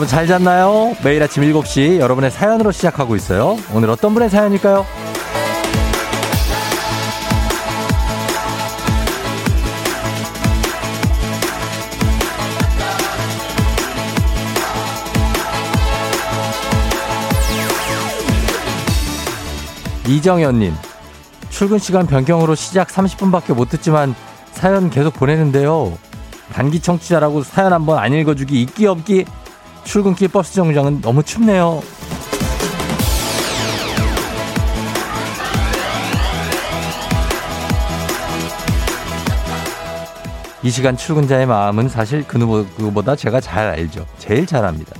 여러분 잘 잤나요? 매일 아침 7시 여러분의 사연으로 시작하고 있어요. 오늘 어떤 분의 사연일까요? 이정현님, 출근 시간 변경으로 시작 30분밖에 못 듣지만 사연 계속 보내는데요. 단기 청취자라고 사연 한번 안 읽어주기 있기 없기 출근길 버스 정류장은 너무 춥네요. 이 시간 출근자의 마음은 사실 그 누구보다 제가 잘 알죠. 제일 잘 압니다.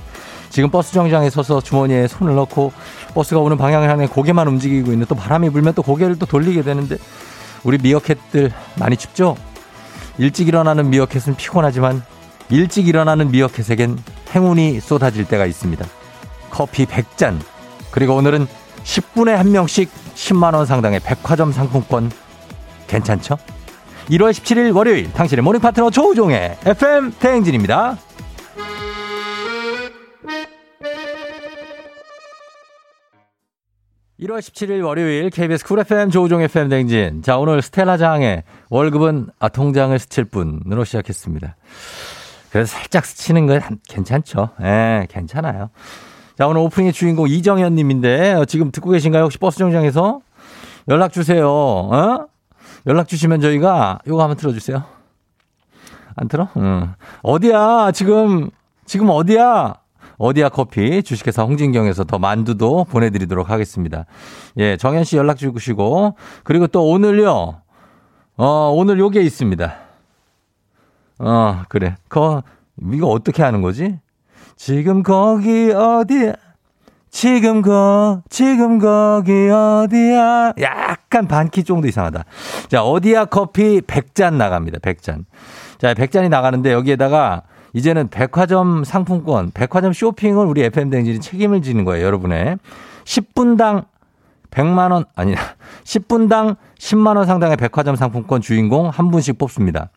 지금 버스 정류장에 서서 주머니에 손을 넣고 버스가 오는 방향을 향해 고개만 움직이고 있는 또 바람이 불면 또 고개를 또 돌리게 되는데 우리 미어캣들 많이 춥죠? 일찍 일어나는 미어캣은 피곤하지만 일찍 일어나는 미어캣에겐 행운이 쏟아질 때가 있습니다. 커피 100잔 그리고 오늘은 10분에 한 명씩 10만원 상당의 백화점 상품권 괜찮죠? 1월 17일 월요일 당신의 morning 파트너 조우종의 FM 대행진입니다. 1월 17일 월요일 KBS Cool FM 조우종 FM 대행진. 자, 오늘 스텔라 장의 월급은 아, 통장을 스칠 뿐으로 시작했습니다. 그래서 살짝 스치는 건 괜찮죠. 예, 괜찮아요. 자, 오늘 오프닝의 주인공 이정현 님인데 어, 지금 듣고 계신가요? 혹시 버스 정류장에서 연락 주세요. 어? 연락 주시면 저희가 요거 한번 틀어 주세요. 안 틀어? 응. 어디야? 지금 지금 어디야? 어디야 커피 주식회사 홍진경에서 더 만두도 보내드리도록 하겠습니다. 예, 정현 씨 연락 주시고 그리고 또 오늘요. 어, 오늘 요게 있습니다. 어, 그래. 거, 이거 어떻게 하는 거지? 지금 거기 어디야? 지금 거, 지금 거기 어디야? 약간 반키 정도 이상하다. 자, 어디야 커피 100잔 나갑니다. 100잔. 자, 100잔이 나가는데 여기에다가 이제는 백화점 상품권, 백화점 쇼핑을 우리 FM댕진이 책임을 지는 거예요, 여러분의. 10분당 100만원, 아니, 10분당 10만원 상당의 백화점 상품권 주인공 한 분씩 뽑습니다.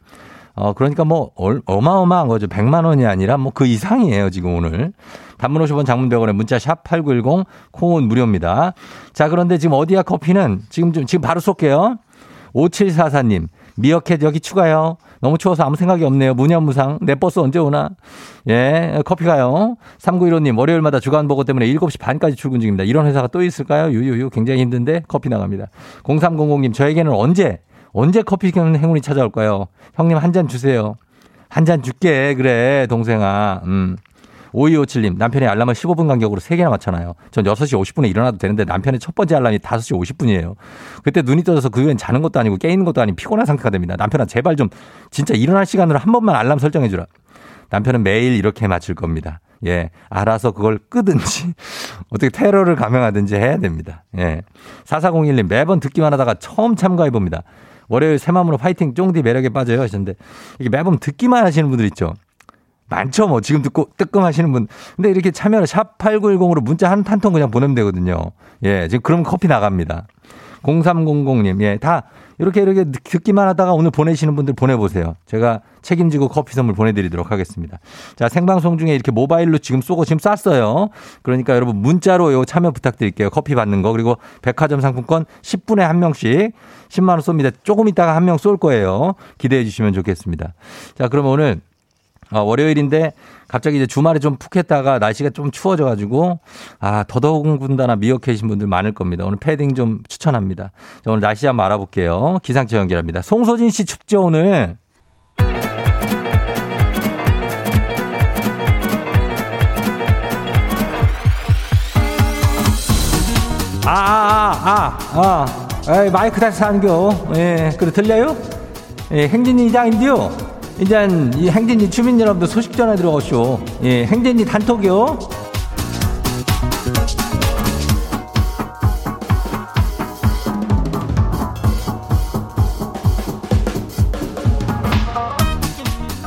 어, 그러니까 뭐, 어마어마한 거죠. 100만 원이 아니라 뭐 그 이상이에요, 지금 오늘. 단문 50원 장문 100원에 문자 샵 8910 콩은 무료입니다. 자, 그런데 지금 어디야 커피는 지금 좀, 지금 바로 쏠게요. 5744님, 미어캣 여기 추가요. 너무 추워서 아무 생각이 없네요. 무념무상. 내 버스 언제 오나? 예, 커피 가요. 3915님, 월요일마다 주간 보고 때문에 7시 반까지 출근 중입니다. 이런 회사가 또 있을까요? 유유유. 굉장히 힘든데 커피 나갑니다. 0300님, 저에게는 언제 언제 커피 행운이 찾아올까요? 형님 한 잔 주세요. 한 잔 줄게. 그래, 동생아. 음. 5257님, 남편이 알람을 15분 간격으로 3개나 맞춰놔요. 전 6시 50분에 일어나도 되는데 남편의 첫 번째 알람이 5시 50분이에요. 그때 눈이 떠져서 그 후엔 자는 것도 아니고 깨있는 것도 아닌 피곤한 상태가 됩니다. 남편아, 제발 좀 진짜 일어날 시간으로 한 번만 알람 설정해주라. 남편은 매일 이렇게 맞출 겁니다. 예. 알아서 그걸 끄든지, 어떻게 테러를 감행하든지 해야 됩니다. 예. 4401님, 매번 듣기만 하다가 처음 참가해봅니다. 월요일 새마음으로 파이팅 쫑디 매력에 빠져요 하셨는데 이게 매번 듣기만 하시는 분들 있죠. 많죠, 뭐. 지금 듣고 뜨끔 하시는 분. 근데 이렇게 참여를 샵 8910으로 문자 한 한 통 그냥 보내면 되거든요. 예, 지금 그럼 커피 나갑니다. 0300님, 예, 다 이렇게 이렇게 듣기만 하다가 오늘 보내시는 분들 보내보세요. 제가 책임지고 커피 선물 보내드리도록 하겠습니다. 자, 생방송 중에 이렇게 모바일로 지금 쏘고 지금 쐈어요. 그러니까 여러분 문자로 요 참여 부탁드릴게요. 커피 받는 거. 그리고 백화점 상품권 10분에 한 명씩 10만원 쏩니다. 조금 있다가 한 명 쏠 거예요. 기대해 주시면 좋겠습니다. 자, 그럼 오늘 어, 월요일인데 갑자기 이제 주말에 좀 푹 했다가 날씨가 좀 추워져가지고 아 더더군다나 미역해신 분들 많을 겁니다. 오늘 패딩 좀 추천합니다. 자, 오늘 날씨 한번 알아볼게요. 기상청 연결합니다. 송소진 씨 춥죠 오늘? 아, 아, 아, 아, 에이, 마이크 다시 하는겨. 예, 그래, 들려요? 예, 행진이 이장인데요. 일단, 이 행진이 주민 여러분들 소식 전해 들어오쇼. 예, 행진이 단톡이요.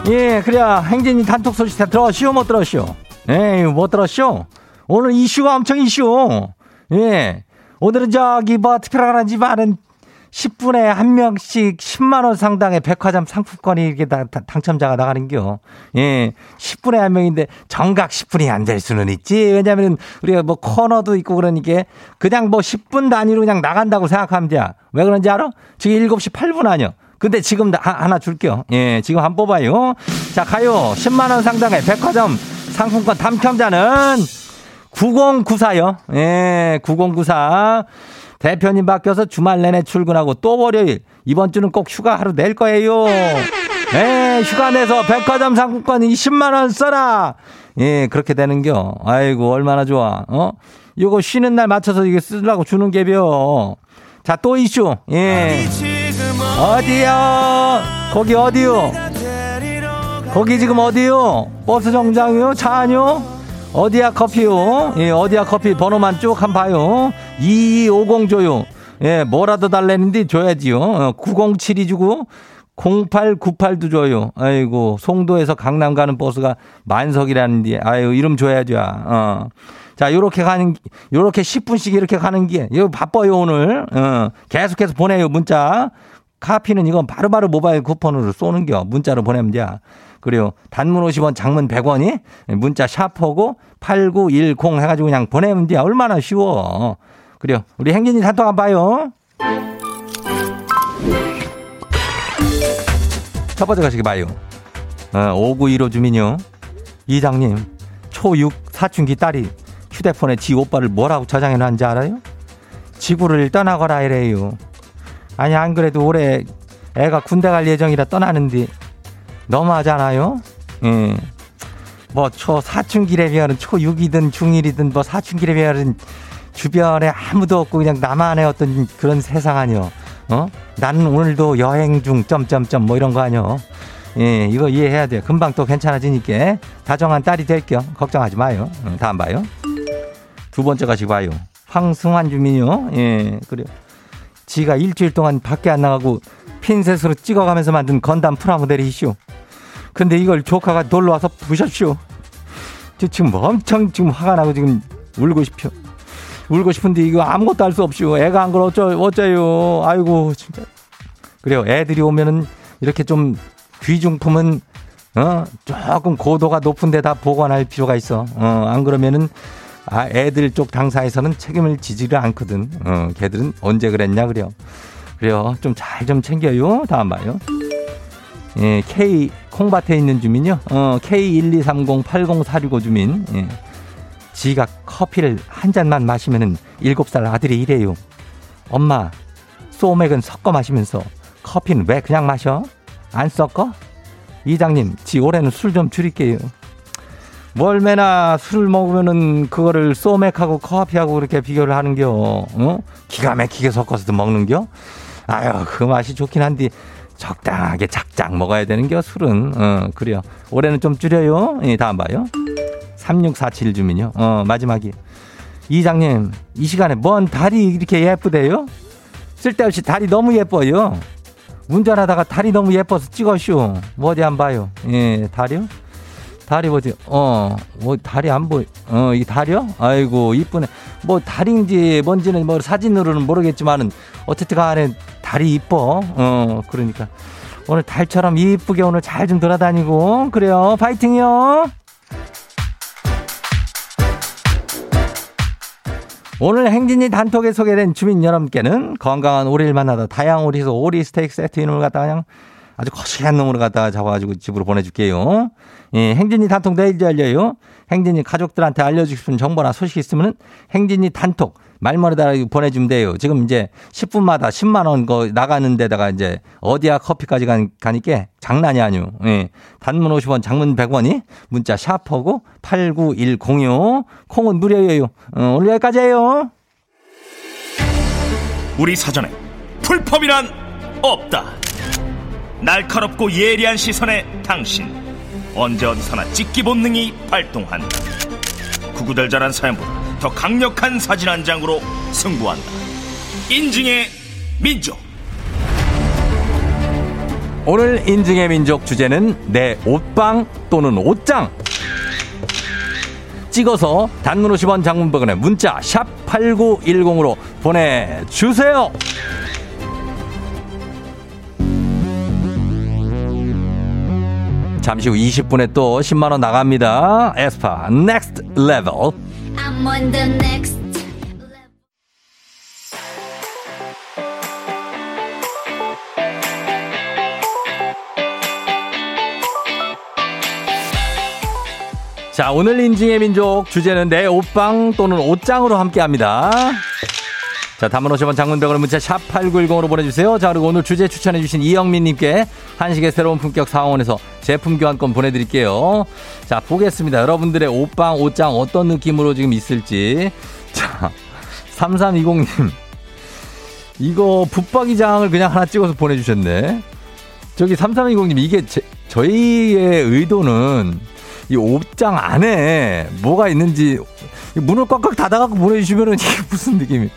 예, 그래야 행진이 단톡 소식 다 들어오시오, 못 들어오시오? 에이, 못 들어오시오? 오늘 이슈가 엄청 이슈. 예. 오늘은 저기 뭐 특별한 집안은 10분에 한 명씩 10만원 상당의 백화점 상품권이 이렇게 다, 다 당첨자가 나가는겨. 예. 10분에 한 명인데 정각 10분이 안 될 수는 있지. 왜냐면 우리가 뭐 코너도 있고 그러니까 그냥 뭐 10분 단위로 그냥 나간다고 생각하면 돼. 왜 그런지 알아? 지금 7시 8분 아니야. 근데 지금 하나 줄게요. 예, 지금 한번 뽑아요. 자, 가요. 10만원 상당의 백화점 상품권 당첨자는 9094요. 예, 9094. 대표님 바뀌어서 주말 내내 출근하고 또 월요일. 이번 주는 꼭 휴가 하루 낼 거예요. 예, 휴가 내서 백화점 상품권 20만원 써라. 예, 그렇게 되는겨. 아이고, 얼마나 좋아. 어? 이거 쉬는 날 맞춰서 이게 쓰려고 주는 게벼. 자, 또 이슈. 예. 어디요? 거기 어디요? 거기 지금 어디요? 버스 정장이요? 차 아니요? 어디야 커피요? 예, 어디야 커피 번호만 쭉 한 봐요. 2250 줘요. 예, 뭐라도 달래는데 줘야지요. 907이 어, 주고 0898도 줘요. 아이고, 송도에서 강남 가는 버스가 만석이라는데, 아유, 이름 줘야죠. 어. 자, 요렇게 가는, 요렇게 10분씩 이렇게 가는 게, 이거 바빠요, 오늘. 어. 계속해서 보내요, 문자. 카피는 이건 바로바로 모바일 쿠폰으로 쏘는 겨. 문자로 보내면 돼. 그리고 단문 50원, 장문 100원이 문자 샤퍼고 8910 해가지고 그냥 보내면 돼. 얼마나 쉬워. 그래요. 우리 행진이 단톡 한번 봐요. 첫 번째 가시기 봐요. 어, 5915 주민요. 이장님, 초6 사춘기 딸이 휴대폰에 지 오빠를 뭐라고 저장해 놨는지 알아요? 지구를 떠나거라 이래요. 아니 안 그래도 올해 애가 군대 갈 예정이라 떠나는데 너무하잖아요. 예. 뭐초 사춘기에 비하면 초6이든 중1이든 뭐 사춘기에 비하면 주변에 아무도 없고 그냥 나만의 어떤 그런 세상 아니요. 어? 나는 오늘도 여행 중 점점점 뭐 이런 거 아니요. 예, 이거 이해해야 돼요. 금방 또 괜찮아지니까 다정한 딸이 될게요. 걱정하지 마요. 응, 다음 봐요. 두 번째 가시고 봐요. 황승환 주민요. 예, 그래요. 지가 일주일 동안 밖에 안 나가고 핀셋으로 찍어가면서 만든 건담 프라모델이 이슈. 근데 이걸 조카가 놀러 와서. 저 지금 엄청 지금 화가 나고 지금 울고 싶어. 울고 싶은데 이거 아무것도 할 수 없쇼. 애가 안 그러 어쩌, 어째요. 아이고, 진짜. 그래요. 애들이 오면은 이렇게 좀 귀중품은 어, 조금 고도가 높은 데다 보관할 필요가 있어. 어, 안 그러면은 아, 애들 쪽 당사에서는 책임을 지지를 않거든. 어, 걔들은 언제 그랬냐, 그래요. 그래요. 좀 잘좀 좀 챙겨요. 다음 봐요. 예, K, 콩밭에 있는 주민요. 어, K123080465 주민. 예. 지가 커피를 한 잔만 마시면은 7살 아들이 이래요. 엄마, 소맥은 섞어 마시면서 커피는 왜 그냥 마셔? 안 섞어? 이장님, 지 올해는 술 좀 줄일게요. 멀매나 술을 먹으면은 그거를 소맥하고 커피하고 그렇게 비교를 하는겨. 어? 기가 막히게 섞어서 먹는겨. 아유, 그 맛이 좋긴 한데 적당하게 작작 먹어야 되는겨 술은. 어, 그래요. 올해는 좀 줄여요. 예, 다음 봐요. 3647 주민요. 어, 마지막이. 이장님, 이 시간에 뭔 달이 이렇게 예쁘대요? 쓸데없이 달이 너무 예뻐요. 운전하다가 달이 너무 예뻐서 찍어쇼. 뭐 어디 안 봐요. 예, 달이요? 다리 뭐지? 어, 뭐 다리 안 보이. 어, 이 다리요? 아이고 이쁘네. 뭐 다리인지 뭔지는 뭐 사진으로는 모르겠지만은 어쨌든 간에 다리 이뻐. 어, 그러니까 오늘 달처럼 이쁘게 오늘 잘 좀 돌아다니고 그래요. 파이팅이요. 오늘 행진이 단톡에 소개된 주민 여러분께는 건강한 오리를 만나다 다양한 오리에서 오리 스테이크 세트 이름을 갖다 그냥 아주 거시한 놈으로 갖다가 잡아가지고 집으로 보내줄게요. 예, 행진이 단톡 내일 열려요. 행진이 가족들한테 알려주고 싶은 정보나 소식 있으면 행진이 단톡 말머리다 보내주면 돼요. 지금 이제 10분마다 10만 원 거 나가는 데다가 이제 어디야 커피까지 가니까 장난이 아니요. 예. 단문 50원, 장문 100원이 문자 샤퍼고 89106 콩은 무료예요. 어, 오늘 여기까지예요. 우리 사전에 풀펌이란 없다. 날카롭고 예리한 시선에 당신 언제 어디서나 찍기 본능이 발동한다 구구절절한 사연보다 더 강력한 사진 한 장으로 승부한다. 인증의 민족. 오늘 인증의 민족 주제는 내 옷방 또는 옷장. 찍어서 단문 50원 장문 100원에 문자 샵 8910으로 보내주세요. 잠시 후 20분에 또 10만원 나갑니다. aespa Next Level. I'm on the next 자, 오늘 인증의 민족 주제는 내 옷방 또는 옷장으로 함께 합니다. 자, 담은 50원 장문병으로 문자 샵 8910으로 보내주세요. 자, 그리고 오늘 주제 추천해주신 이영민님께 한식의 새로운 품격 상원에서 제품 교환권 보내드릴게요. 자, 보겠습니다. 여러분들의 옷방, 옷장 어떤 느낌으로 지금 있을지. 자, 3320님. 이거 붙박이장을 그냥 하나 찍어서 보내주셨네. 저기 3320님, 이게 제, 저희의 의도는 이 옷장 안에 뭐가 있는지 문을 꽉꽉 닫아갖고 보내주시면은 이게 무슨 느낌이?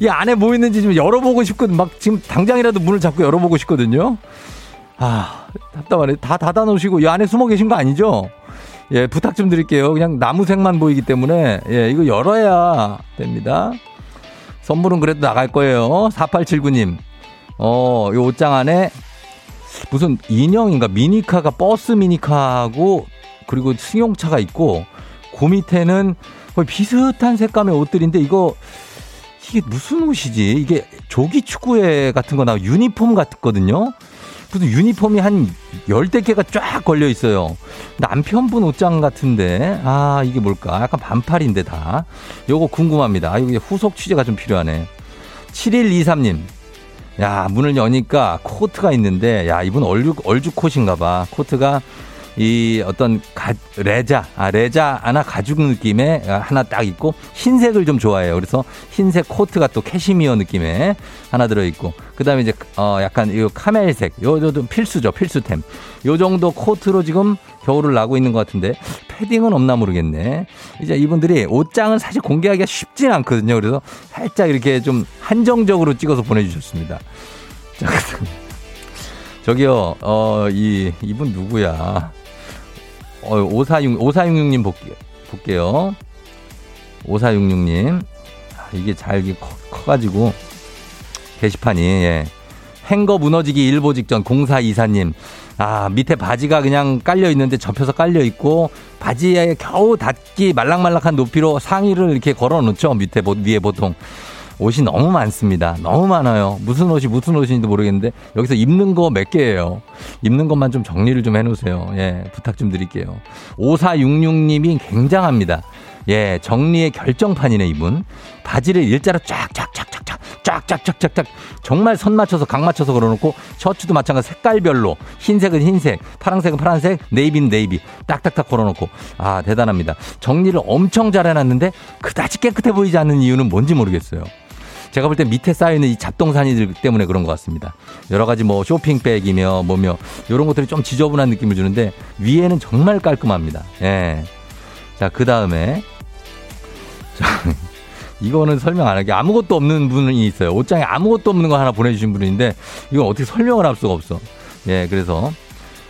이 안에 뭐 있는지 좀 열어보고 싶거든. 막 지금 당장이라도 문을 자꾸 열어보고 싶거든요. 아, 답답하네. 다 닫아놓으시고 이 안에 숨어 계신 거 아니죠? 예, 부탁 좀 드릴게요. 그냥 나무색만 보이기 때문에 예, 이거 열어야 됩니다. 선물은 그래도 나갈 거예요. 4879님. 어, 이 옷장 안에 무슨 인형인가 미니카가 버스 미니카하고 그리고 승용차가 있고 그 밑에는 거의 비슷한 색감의 옷들인데 이거 이게 무슨 옷이지? 이게 조기 축구회 같은 거나 유니폼 같거든요. 무슨 유니폼이 한 열대 개가 쫙 걸려 있어요. 남편분 옷장 같은데, 아, 이게 뭘까? 약간 반팔인데 다. 요거 궁금합니다. 아, 이게 후속 취재가 좀 필요하네. 7123님. 야, 문을 여니까 코트가 있는데, 야, 이분 얼죽, 얼죽 코트인가 봐. 코트가 이 어떤 가, 레자, 아, 레자 하나 가죽 느낌의 하나 딱 있고 흰색을 좀 좋아해요. 그래서 흰색 코트가 또 캐시미어 느낌의 하나 들어있고 그 다음에 이제 어 약간 이 camel색, 요도 필수죠. 필수템. 요 정도 코트로 지금 겨울을 나고 있는 것 같은데 패딩은 없나 모르겠네. 이제 이분들이 옷장은 사실 공개하기가 쉽진 않거든요. 그래서 살짝 이렇게 좀 한정적으로 찍어서 보내주셨습니다. 자, 저기요, 어, 이, 이분 누구야? 어, 5466, 5466님 볼게요. 볼게요. 5466님. 아, 이게 잘 커, 커가지고, 게시판이, 예. 행거 무너지기 일보 직전 공사 이사님. 아, 밑에 바지가 그냥 깔려 있는데 접혀서 깔려 있고, 바지에 겨우 닿기 말랑말랑한 높이로 상의를 이렇게 걸어 놓죠. 밑에, 위에 보통. 옷이 너무 많습니다. 너무 많아요. 무슨 옷이 무슨 옷인지도 모르겠는데 여기서 입는 거 몇 개예요. 입는 것만 좀 정리를 좀 해놓으세요. 예, 부탁 좀 드릴게요. 5466님이 굉장합니다. 예, 정리의 결정판이네, 이분. 바지를 일자로 쫙쫙쫙쫙쫙, 쫙쫙쫙쫙쫙, 정말 선 맞춰서, 각 맞춰서 걸어놓고, 셔츠도 마찬가지 색깔별로, 흰색은 흰색, 파란색은 파란색, 네이비는 네이비, 딱딱딱 걸어놓고, 아, 대단합니다. 정리를 엄청 잘 해놨는데, 그다지 깨끗해 보이지 않는 이유는 뭔지 모르겠어요. 제가 볼 때 밑에 쌓여있는 이 잡동사니들 때문에 그런 것 같습니다. 여러 가지 뭐 쇼핑백이며 뭐며 이런 것들이 좀 지저분한 느낌을 주는데 위에는 정말 깔끔합니다. 예. 자, 그 다음에 자, 이거는 설명 안 하게 아무것도 없는 분이 있어요. 옷장에 아무것도 없는 거 하나 보내주신 분인데 이건 어떻게 설명을 할 수가 없어. 예, 그래서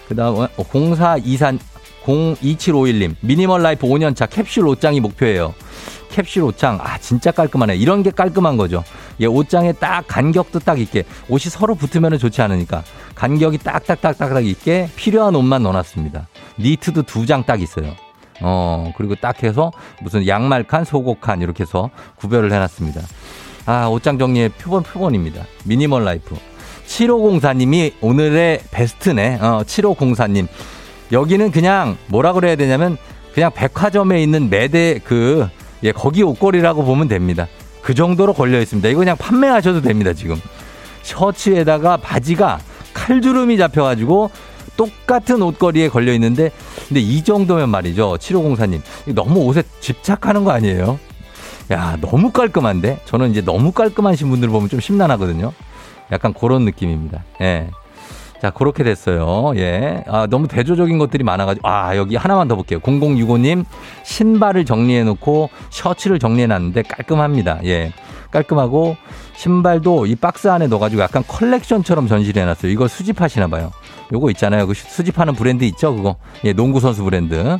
그 다음 공사 이산 02751님 minimal life 5년차 캡슐 옷장이 목표예요. 캡슐 옷장 아 진짜 깔끔하네. 이런 게 깔끔한 거죠. 예 옷장에 딱 간격도 딱 있게 옷이 서로 붙으면 좋지 않으니까 간격이 딱딱딱딱 있게 필요한 옷만 넣어놨습니다. 니트도 두 장 딱 있어요. 어 그리고 딱 해서 무슨 양말 칸 속옷 칸 이렇게 해서 구별을 해놨습니다. 아 옷장 정리의 표본 표본입니다. minimal life. 7504님이 오늘의 베스트네. 어 7504님. 여기는 그냥 뭐라 그래야 되냐면 그냥 백화점에 있는 매대 그 예, 거기 옷걸이라고 보면 됩니다. 그 정도로 걸려 있습니다. 이거 그냥 판매하셔도 됩니다, 지금. 셔츠에다가 바지가 칼주름이 잡혀가지고 똑같은 옷걸이에 걸려 있는데, 근데 이 정도면 말이죠. 7504님. 너무 옷에 집착하는 거 아니에요? 야, 너무 깔끔한데? 저는 이제 너무 깔끔하신 분들 보면 좀 심란하거든요. 약간 그런 느낌입니다. 예. 자, 그렇게 됐어요. 예. 아, 너무 대조적인 것들이 많아가지고. 아, 여기 하나만 더 볼게요. 0065님, 신발을 정리해놓고 셔츠를 정리해놨는데 깔끔합니다. 예. 깔끔하고, 신발도 이 박스 안에 넣어가지고 약간 컬렉션처럼 전시를 해놨어요. 이거 수집하시나 봐요. 요거 있잖아요. 그 수집하는 브랜드 있죠? 그거. 예, 농구선수 브랜드.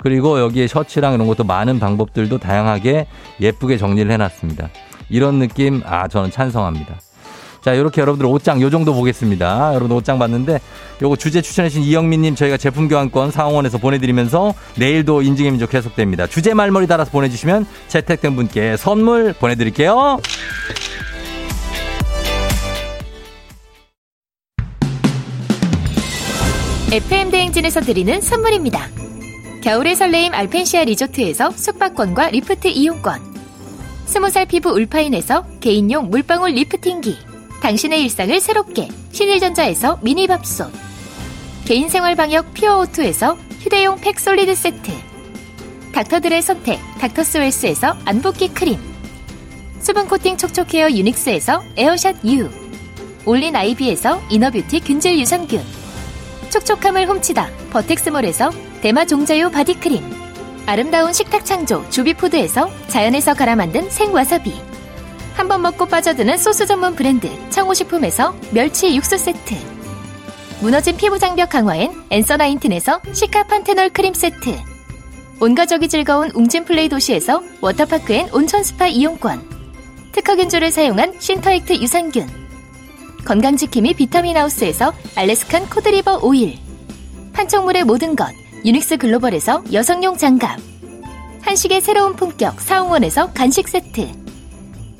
그리고 여기에 셔츠랑 이런 것도 많은 방법들도 다양하게 예쁘게 정리를 해놨습니다. 이런 느낌, 아, 저는 찬성합니다. 자, 이렇게 여러분들 옷장 요 정도 보겠습니다. 여러분 옷장 봤는데 요거 주제 추천해주신 이영민님 저희가 제품 교환권 상원에서 보내드리면서 내일도 인증의 민족 계속됩니다. 주제 말머리 달아서 보내주시면 채택된 분께 선물 보내드릴게요. FM 대행진에서 드리는 선물입니다. 겨울의 설레임 알펜시아 리조트에서 숙박권과 리프트 이용권. 스무살 피부 울파인에서 개인용 물방울 lifting기. 당신의 일상을 새롭게 신일전자에서 미니밥솥. 개인생활 방역 피어오투에서 휴대용 팩 솔리드 세트. 닥터들의 선택 닥터스웰스에서 안붓기 크림. 수분 코팅 촉촉헤어 유닉스에서 에어샷 U. 올린 아이비에서 inner beauty 균질 유산균. 촉촉함을 훔치다 버텍스몰에서 대마 종자유 body크림 아름다운 식탁 창조 주비푸드에서 자연에서 갈아 만든 생와사비 한 번 먹고 빠져드는 소스 전문 브랜드 청호식품에서 멸치 육수 세트. 무너진 피부 장벽 강화엔 엔서 나인틴에서 시카 판테놀 크림 세트. 온가족이 즐거운 웅진 플레이 도시에서 워터파크 and 온천 스파 이용권. 특허균주를 사용한 신터액트 유산균. 건강지킴이 비타민하우스에서 Alaskan cod liver oil. 판촉물의 모든 것 유닉스 글로벌에서 여성용 장갑. 한식의 새로운 품격 사옹원에서 간식 세트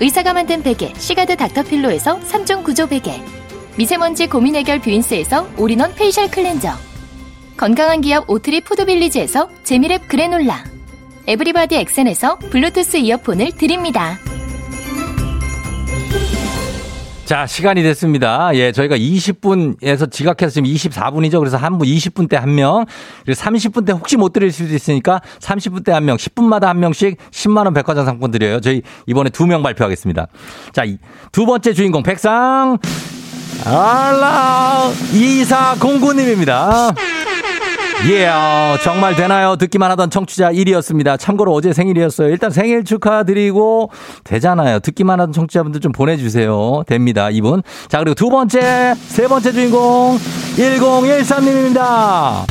의사가 만든 베개 시가드 닥터필로에서 3종 구조 베개 미세먼지 고민 해결 뷰인스에서 all-in-one facial cleanser 건강한 기업 오트리 푸드빌리지에서 재미랩 그래놀라 에브리바디 엑센에서 블루투스 이어폰을 드립니다. 자, 시간이 됐습니다. 예, 저희가 20분에서 지각해서 지금 24분이죠. 그래서 한 분 20분 때 한 명, 그리고 30분 때 혹시 못 드릴 수도 있으니까 30분 때 한 명, 10분마다 한 명씩 10만 원 백화점 상품 드려요. 저희 이번에 두 명 발표하겠습니다. 자, 두 번째 주인공 백상, 알라, 이사공구님입니다. 예, yeah, 정말 되나요? 듣기만 하던 청취자 1위였습니다. 참고로 어제 생일이었어요. 일단 생일 축하드리고 되잖아요. 듣기만 하던 청취자분들 좀 보내주세요. 됩니다. 이분. 자, 그리고 두 번째, 세 번째 주인공 1013님입니다.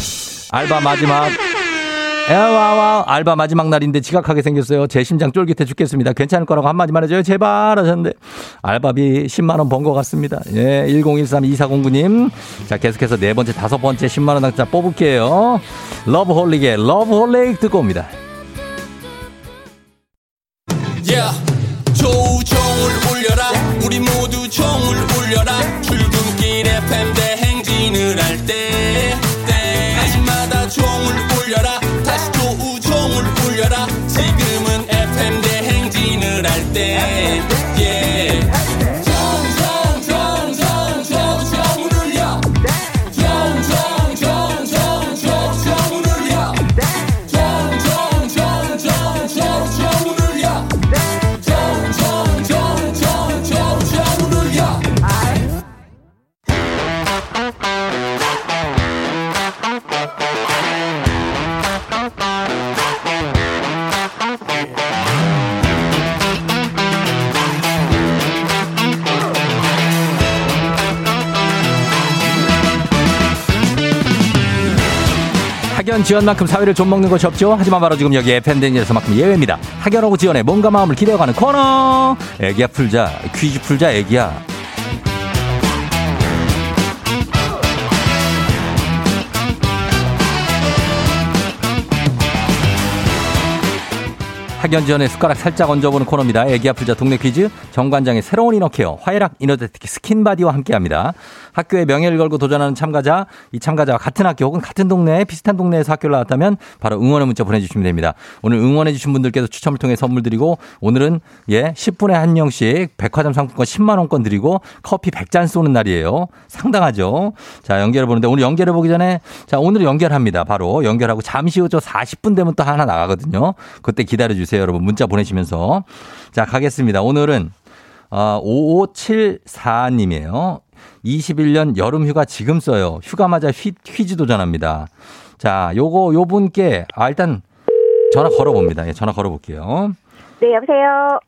알바 마지막 에와와 알바 마지막 날인데 지각하게 생겼어요. 제 심장 쫄깃해 죽겠습니다. 괜찮을 거라고 한마디만 해줘요. 제발 하셨는데 알바비 10만 원 번 것 같습니다. 예, 1013 2409님. 자, 계속해서 네 번째, 다섯 번째 10만 원 당자 뽑을게요. 러브홀릭의 러브홀릭 듣고 옵니다. 학연 지연만큼 사회를 좀 먹는 것이 없죠. 하지만 바로 지금 여기 에펨댕에서만큼 예외입니다. 학연하고 지연에 몸과 마음을 기대어가는 코너. 애기야 풀자 퀴즈 풀자 애기야. 학연지연의 숟가락 살짝 얹어보는 코너입니다. 애기야 풀자 동네 퀴즈 정관장의 새로운 inner care 화해락 이너데틱 스킨바디와 함께합니다. 학교에 명예를 걸고 도전하는 참가자, 이 참가자와 같은 학교 혹은 같은 동네, 비슷한 동네에서 학교를 나왔다면 바로 응원의 문자 보내주시면 됩니다. 오늘 응원해주신 분들께서 추첨을 통해 선물 드리고 오늘은 예, 10분에 한 명씩 백화점 상품권 10만 원권 드리고 커피 100잔 쏘는 날이에요. 상당하죠? 자, 연결해 보는데 오늘 연결해 보기 전에 자, 오늘 연결합니다. 바로 연결하고 잠시 후 저 40분 되면 또 하나 나가거든요. 그때 기다려 주세요. 여러분 문자 보내시면서. 자, 가겠습니다. 오늘은 어, 5574님이에요. 21년 여름 휴가 지금 써요. 휴가 맞아 휘, 퀴즈 도전합니다. 자, 요거, 요 분께, 아, 일단 전화 걸어봅니다. 예, 전화 걸어볼게요. 네, 여보세요.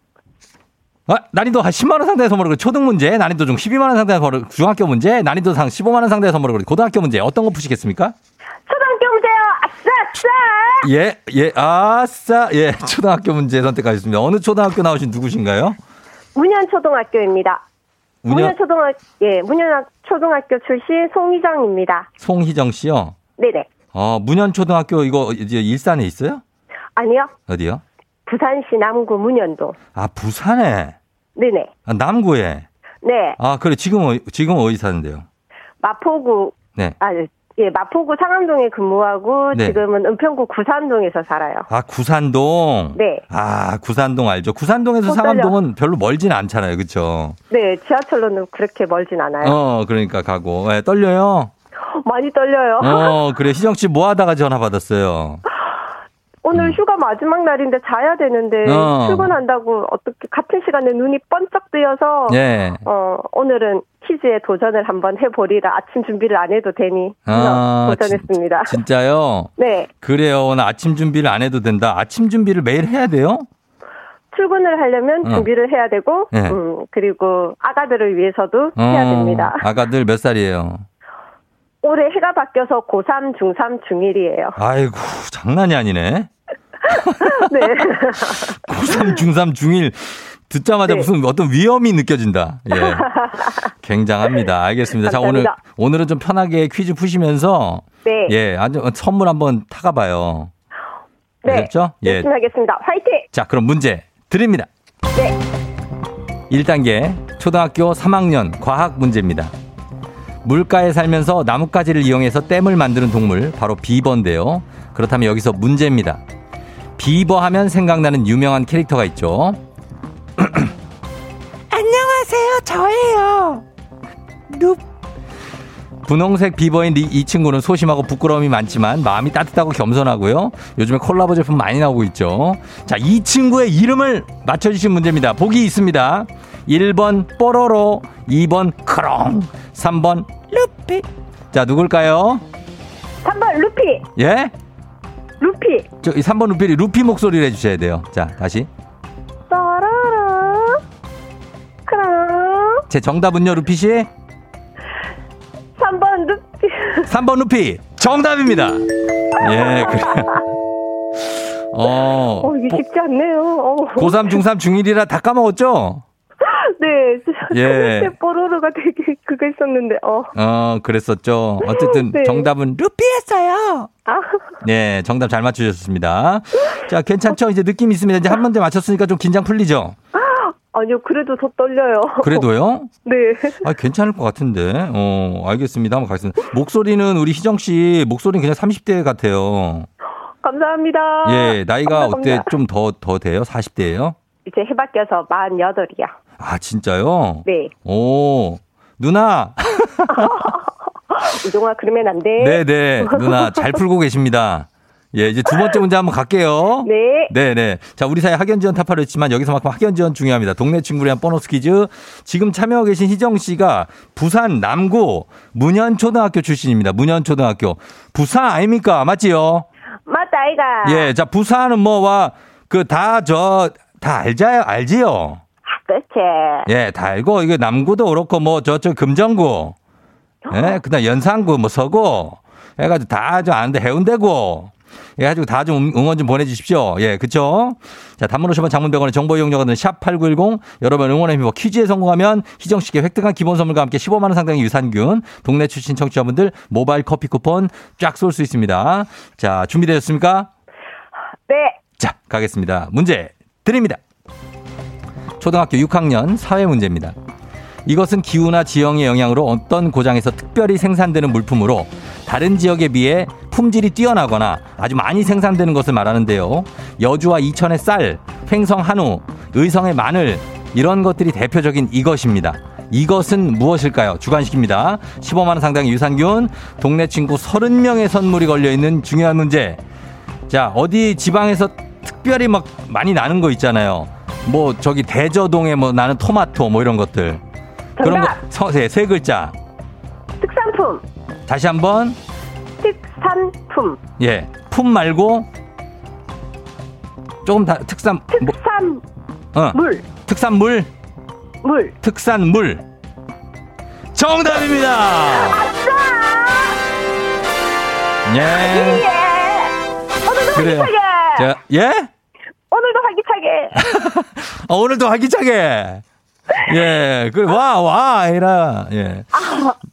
아, 난이도 한 10만원 상당의 선물을 초등 문제, 난이도 중 12만원 상당의 선물을 중학교 문제, 난이도 상 15만원 상당의 선물을 고등학교 문제, 어떤 거 푸시겠습니까? 문제요. 아싸, 아싸. 예, 예, 아싸, 예, 초등학교 문제 선택하셨습니다. 어느 초등학교 나오신 누구신가요? 문현 초등학교입니다. 문현 문현, 초등학 예, 문현 초등학교 출신 송희정입니다. 송희정 씨요. 네네. 어, 문현 초등학교 이거 이제 일산에 있어요? 아니요. 어디요? 부산시 남구 문현도. 아, 부산에. 네네. 아, 남구에. 네. 아, 그래. 지금, 어, 지금 어디 사는데요? 마포구 네. 아 예, 마포구 상암동에 근무하고 네. 지금은 은평구 구산동에서 살아요. 아, 구산동. 네. 아, 구산동 알죠. 구산동에서 어, 상암동은 별로 멀진 않잖아요. 그쵸? 네, 지하철로는 그렇게 멀진 않아요. 어, 그러니까 가고. 예, 떨려요? 많이 떨려요. 어, 그래. 희정 씨 뭐 하다가 전화 받았어요? 오늘 휴가 마지막 날인데 자야 되는데 음. 어. 출근한다고 어떻게 같은 시간에 눈이 번쩍 뜨여서 예. 어, 오늘은 퀴즈에 도전을 한번 해보리라 아침 준비를 안 해도 되니 아, 도전했습니다. 진, 진짜요? 네, 그래요. 오늘 아침 준비를 안 해도 된다. 아침 준비를 매일 해야 돼요? 출근을 하려면 어. 준비를 해야 되고, 네. 음, 그리고 아가들을 위해서도 해야 어, 됩니다. 아가들 몇 살이에요? 올해 해가 바뀌어서 고3, 중3, 중1이에요. 아이고, 장난이 아니네. 네. 고3, 중3, 중1 듣자마자 네. 무슨 어떤 위험이 느껴진다. 예. 굉장합니다. 알겠습니다. 자, 오늘, 감사합니다. 오늘은 좀 편하게 퀴즈 푸시면서 네. 예, 아주 선물 한번 타가 봐요. 네. 아셨죠? 예. 열심히 하겠습니다. 화이팅! 자, 그럼 문제 드립니다. 네. 1단계 초등학교 3학년 과학 문제입니다. 물가에 살면서 나뭇가지를 이용해서 댐을 만드는 동물 바로 비버인데요. 그렇다면 여기서 문제입니다. 비버 하면 생각나는 유명한 캐릭터가 있죠. 안녕하세요. 저예요. 눕. 분홍색 비버인 이, 이 친구는 소심하고 부끄러움이 많지만 마음이 따뜻하고 겸손하고요. 요즘에 콜라보 제품 많이 나오고 있죠. 자, 이 친구의 이름을 맞춰주신 문제입니다. 보기 있습니다. 1번 뽀로로, 2번 크롱, 3번 루피. 자, 누굴까요? 3번 루피! 예? 루피! 저 3번 루피, 루피 목소리를 해주셔야 돼요. 자, 다시. 따라라. 그럼. 제 정답은요, 루피 씨? 3번 루피. 3번 루피. 정답입니다. 예, 그래요. 어. 어, 이게 보- 쉽지 않네요. 어. 고3, 중3, 중1이라 다 까먹었죠? 네. 예. 뽀로로가 되게 그거 있었는데, 어. 어, 그랬었죠. 어쨌든 네. 정답은 루피였어요. 아, 네, 정답 잘 맞추셨습니다. 자, 괜찮죠? 이제 느낌 있습니다. 이제 한 문제 맞췄으니까 좀 긴장 풀리죠? 아니요, 그래도 더 떨려요. 그래도요? 네. 아, 괜찮을 것 같은데. 어, 알겠습니다. 한번 가겠습니다. 목소리는 우리 희정 씨, 목소리는 그냥 30대 같아요. 감사합니다. 예, 나이가 감사합니다. 어때? 좀 더, 더 돼요? 40대예요? 이제 해 바뀌어서 48이요. 아, 진짜요? 네. 오, 누나! 우종아, 그러면 안 돼. 네네. 누나, 잘 풀고 계십니다. 예, 이제 두 번째 문제 한번 갈게요. 네. 네네. 자, 우리 사회 학연 지원 타파를 했지만 여기서만큼 학연 지원 중요합니다. 동네 친구를 위한 보너스 퀴즈. 지금 참여하고 계신 희정 씨가 부산 남구 문현초등학교 출신입니다. 문현초등학교. 부산 아닙니까? 맞지요? 맞다, 아이가. 예, 자, 부산은 뭐와 그 다 저, 다 알자요? 알지요? 그렇지. 예, 다 알고, 이거 남구도 그렇고, 뭐, 저쪽 금정구, 예, 그 다음 연산구, 뭐, 서구, 해가지고 다좀 아는데 해운대구, 해가지고 다 좀 응원 좀 보내주십시오. 예, 그쵸? 자, 단문 50원 장문병원의 정보 이용료가 드는 샵8910, 여러분 응원의 힘입어 퀴즈에 성공하면 희정씨께 획득한 기본 선물과 함께 15만원 상당의 유산균, 동네 출신 청취자분들 모바일 커피 쿠폰 쫙 쏠 수 있습니다. 자, 준비되셨습니까? 네. 자, 가겠습니다. 문제 드립니다. 초등학교 6학년 사회 문제입니다. 이것은 기후나 지형의 영향으로 어떤 고장에서 특별히 생산되는 물품으로 다른 지역에 비해 품질이 뛰어나거나 아주 많이 생산되는 것을 말하는데요. 여주와 이천의 쌀, 횡성 한우, 의성의 마늘 이런 것들이 대표적인 이것입니다. 이것은 무엇일까요? 주관식입니다. 15만 원 상당의 유산균, 동네 친구 30명의 선물이 걸려 있는 중요한 문제. 자, 어디 지방에서 특별히 막 많이 나는 거 있잖아요. 뭐 저기 대저동에 뭐 나는 토마토 뭐 이런 것들. 그런 거, 정답. 서, 세, 세 글자. 특산품. 다시 한 번. 특산품. 예. 품 말고 조금 다 특산 뭐, 특산 어. 물. 특산물 물. 특산물 정답입니다. 예. 예. 오늘도 그래요. 활기차게. 자, 예? 오늘도 활기차게. 어, 오늘도 활기차게. 예, 그, 와, 와, 이라, 예.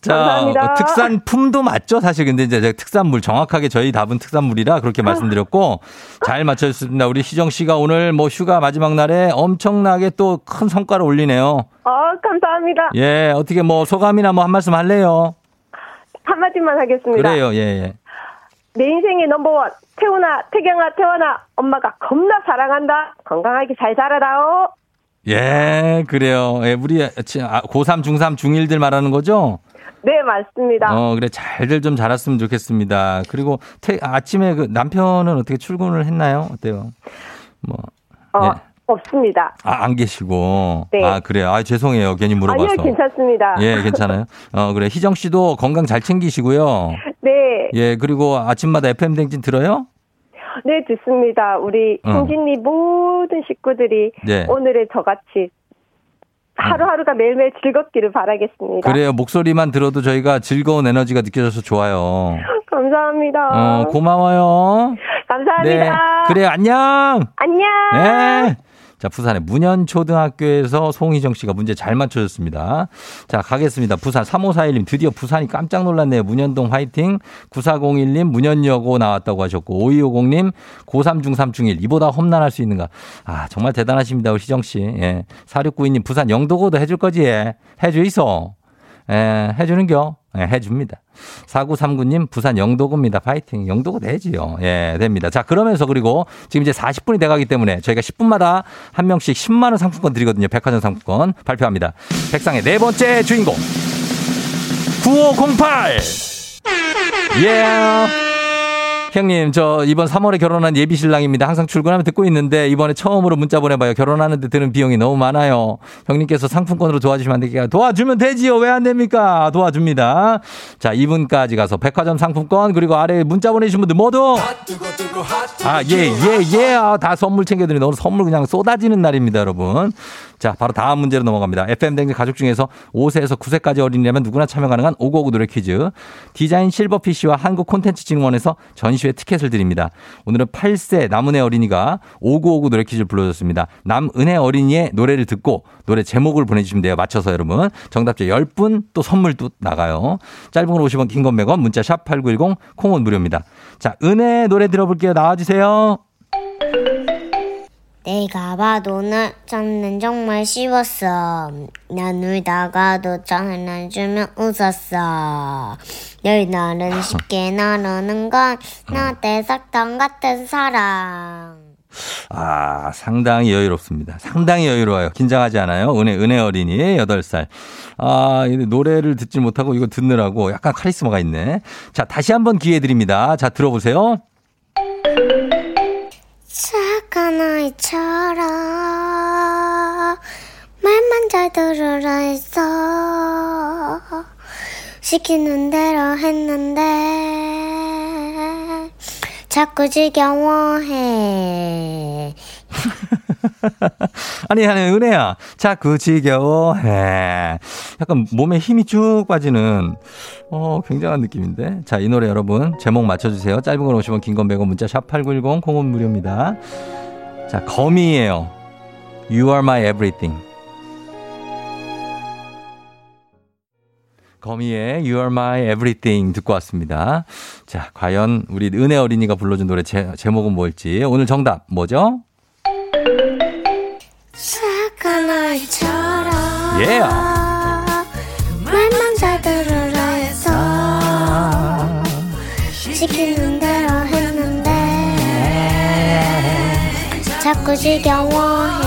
자, 감사합니다. 어, 특산품도 맞죠? 사실 근데 이제 제가 특산물, 정확하게 저희 답은 특산물이라 그렇게 말씀드렸고, 잘 맞춰주셨습니다. 우리 희정 씨가 오늘 뭐 휴가 마지막 날에 엄청나게 또 큰 성과를 올리네요. 어, 감사합니다. 예, 어떻게 뭐 소감이나 뭐 한 말씀 할래요? 한마디만 하겠습니다. 그래요, 예, 예. 내 인생의 넘버원. 태훈아, 태경아, 태원아. 엄마가 겁나 사랑한다. 건강하게 잘 자라라오. 예, 그래요. 예, 우리 아, 고3, 중3, 중1들 말하는 거죠? 네, 맞습니다. 어, 그래. 잘들 좀 자랐으면 좋겠습니다. 그리고 태, 아침에 그 남편은 어떻게 출근을 했나요? 어때요? 뭐. 어, 예. 없습니다. 아, 안 계시고. 네. 아, 그래요. 아, 죄송해요. 괜히 물어봐서. 아니요, 괜찮습니다. 예, 괜찮아요. 어, 그래. 희정 씨도 건강 잘 챙기시고요. 네, 예, 그리고 아침마다 FM 댕진 들어요? 네, 듣습니다. 우리 어. hin진리 모든 식구들이 네. 오늘의 저같이 하루하루가 매일매일 즐겁기를 바라겠습니다. 그래요. 목소리만 들어도 저희가 즐거운 에너지가 느껴져서 좋아요. 감사합니다. 어, 고마워요. 감사합니다. 네. 그래요. 안녕. 안녕. 네. 자, 부산의 문현초등학교에서 송희정 씨가 문제 잘 맞춰줬습니다. 자, 가겠습니다. 부산 3541님 드디어 부산이 깜짝 놀랐네요. 문현동 화이팅. 9401님 문현여고 나왔다고 하셨고 5250님 고3 중3 중1 이보다 험난할 수 있는가. 아, 정말 대단하십니다. 우리 희정 씨. 예. 4692님 부산 영도고도 해줄 거지. 예. 해주 있어. 예, 해주는겨? 예, 해줍니다. 4939님, 부산 영도구입니다. 파이팅. 영도구 되지요. 예, 됩니다. 자, 그러면서 그리고 지금 이제 40분이 돼가기 때문에 저희가 10분마다 한 명씩 10만원 상품권 드리거든요. 백화점 상품권 발표합니다. 백상의 네 번째 주인공. 9508! 예. 형님, 저 이번 3월에 결혼한 예비 신랑입니다. 항상 출근하면 듣고 있는데 이번에 처음으로 문자 보내봐요. 결혼하는데 드는 비용이 너무 많아요. 형님께서 상품권으로 도와주시면 안 되겠까? 도와주면 되지요. 왜 안 됩니까? 도와줍니다. 자, 이분까지 가서 백화점 상품권 그리고 아래 문자 보내주신 분들 모두 아, 예, 예, 예. 아, 다 선물 챙겨드리는 오늘 선물 그냥 쏟아지는 날입니다, 여러분. 자, 바로 다음 문제로 넘어갑니다. FM 댕진 가족 중에서 5세에서 9세까지 어린이라면 누구나 참여 가능한 5959 노래 퀴즈. 디자인 실버 PC와 한국 콘텐츠 진흥원에서 전시회 티켓을 드립니다. 오늘은 8세 남은혜 어린이가 5959 노래 퀴즈를 불러줬습니다. 남은혜 어린이의 노래를 듣고 노래 제목을 보내주시면 돼요. 맞춰서 여러분. 정답자 10분 또 선물도 나가요. 짧은 걸 50원, 긴 건 100원, 문자 샵 8910, 콩은 무료입니다. 자, 은혜 노래 들어볼게요. 나와주세요. 내가 봐도 널 찾는 정말 쉬웠어. 난 울다가도 전해주면 웃었어. 널 나는 쉽게 나누는 건 나한테 사탕 같은 사랑. 아, 상당히 여유롭습니다. 상당히 여유로워요. 긴장하지 않아요. 은혜, 은혜 어린이, 8살. 아, 이 노래를 듣지 못하고 이거 듣느라고 약간 카리스마가 있네. 자, 다시 한번 기회 드립니다. 자, 들어보세요. 착한 아이처럼 말만 잘 들으라 했어. 시키는 대로 했는데 자꾸 지겨워해. 아니, 아니, 은혜야. 자꾸 지겨워 해. 약간 몸에 힘이 쭉 빠지는, 어, 굉장한 느낌인데. 자, 이 노래 여러분, 제목 맞춰주세요. 짧은 건 50원, 긴건 100원, 문자 샵8910, 콩은 무료입니다. 자, 거미예요. You are my everything. 거미의 You are my everything 듣고 왔습니다. 자, 과연 우리 은혜 어린이가 불러준 노래 제, 제목은 뭘지. 오늘 정답 뭐죠? 예. 말만 잘 들으라 해서 시키는 대로 했는데 자꾸 지겨워해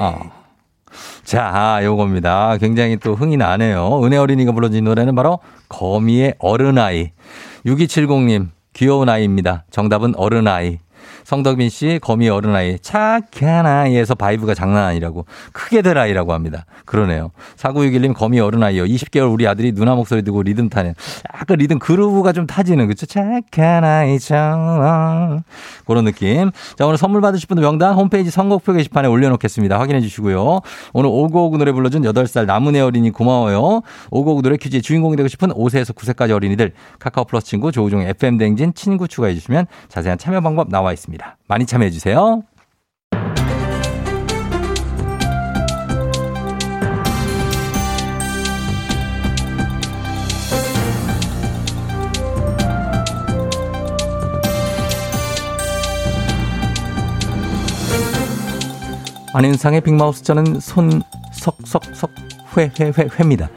어. 자, 요겁니다. 굉장히 또 흥이 나네요. 은혜 어린이가 불러준 노래는 바로 거미의 어른아이. 6270님, 귀여운 아이입니다. 정답은 어른아이. 성덕민 씨, 거미 어른아이, 착한 아이에서 vibe가 장난 아니라고. 크게 될 아이라고 합니다. 그러네요. 4961님, 거미 어른아이요. 20개월 우리 아들이 누나 목소리 듣고 리듬 타는. 약간 리듬 groove가 좀 타지는, 그쵸? 착한 아이처럼. 그런 느낌. 자, 오늘 선물 받으실 분들 명단 홈페이지 선곡표 게시판에 올려놓겠습니다. 확인해 주시고요. 오늘 오구오구 노래 불러준 8살 남은혜 어린이 고마워요. 오구오구 노래 퀴즈의 주인공이 되고 싶은 5세에서 9세까지 어린이들 카카오 플러스 친구 조우종 FM 댕진 친구 추가해 주시면 자세한 참여 방법 나와 있습니다. 많이 참여해 주세요. 안윤상의 빅마우스 저는 손 석석석 회, 회, 회, 회입니다.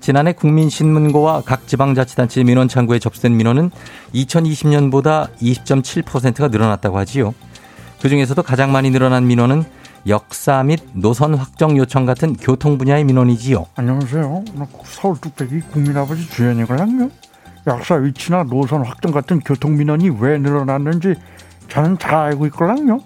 지난해 국민신문고와 각 지방자치단체 민원 창구에 접수된 민원은 2020년보다 20.7%가 늘어났다고 하지요. 그 중에서도 가장 많이 늘어난 민원은 역사 및 노선 확정 요청 같은 교통 분야의 민원이지요. 안녕하세요. 나 서울 뚝배기 국민아버지 주연이거든요. 약사 위치나 노선 확정 같은 교통 민원이 왜 늘어났는지 저는 잘 알고 있거든요.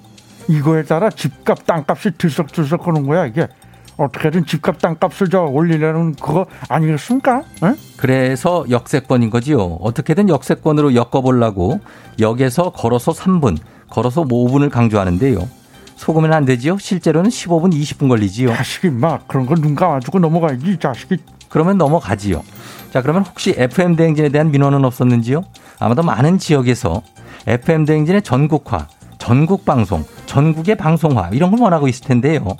이거에 따라 집값, 땅값이 들썩들썩 하는 거야 이게. 어떻게든 집값, 땅값을 저 올리려는 그거 아니겠습니까? 에? 그래서 역세권인 거지요. 어떻게든 역세권으로 엮어보려고 역에서 걸어서 3분, 걸어서 5분을 강조하는데요. 속으면 안 되지요. 실제로는 15분, 20분 걸리지요. 자식이 막 그런 거눈 감아주고 넘어가야지 이 자식이. 그러면 넘어가지요. 자, 그러면 혹시 FM 대행진에 대한 민원은 없었는지요? 아마도 많은 지역에서 FM 대행진의 전국화, 전국 방송, 전국의 방송화 이런 걸 원하고 있을 텐데요.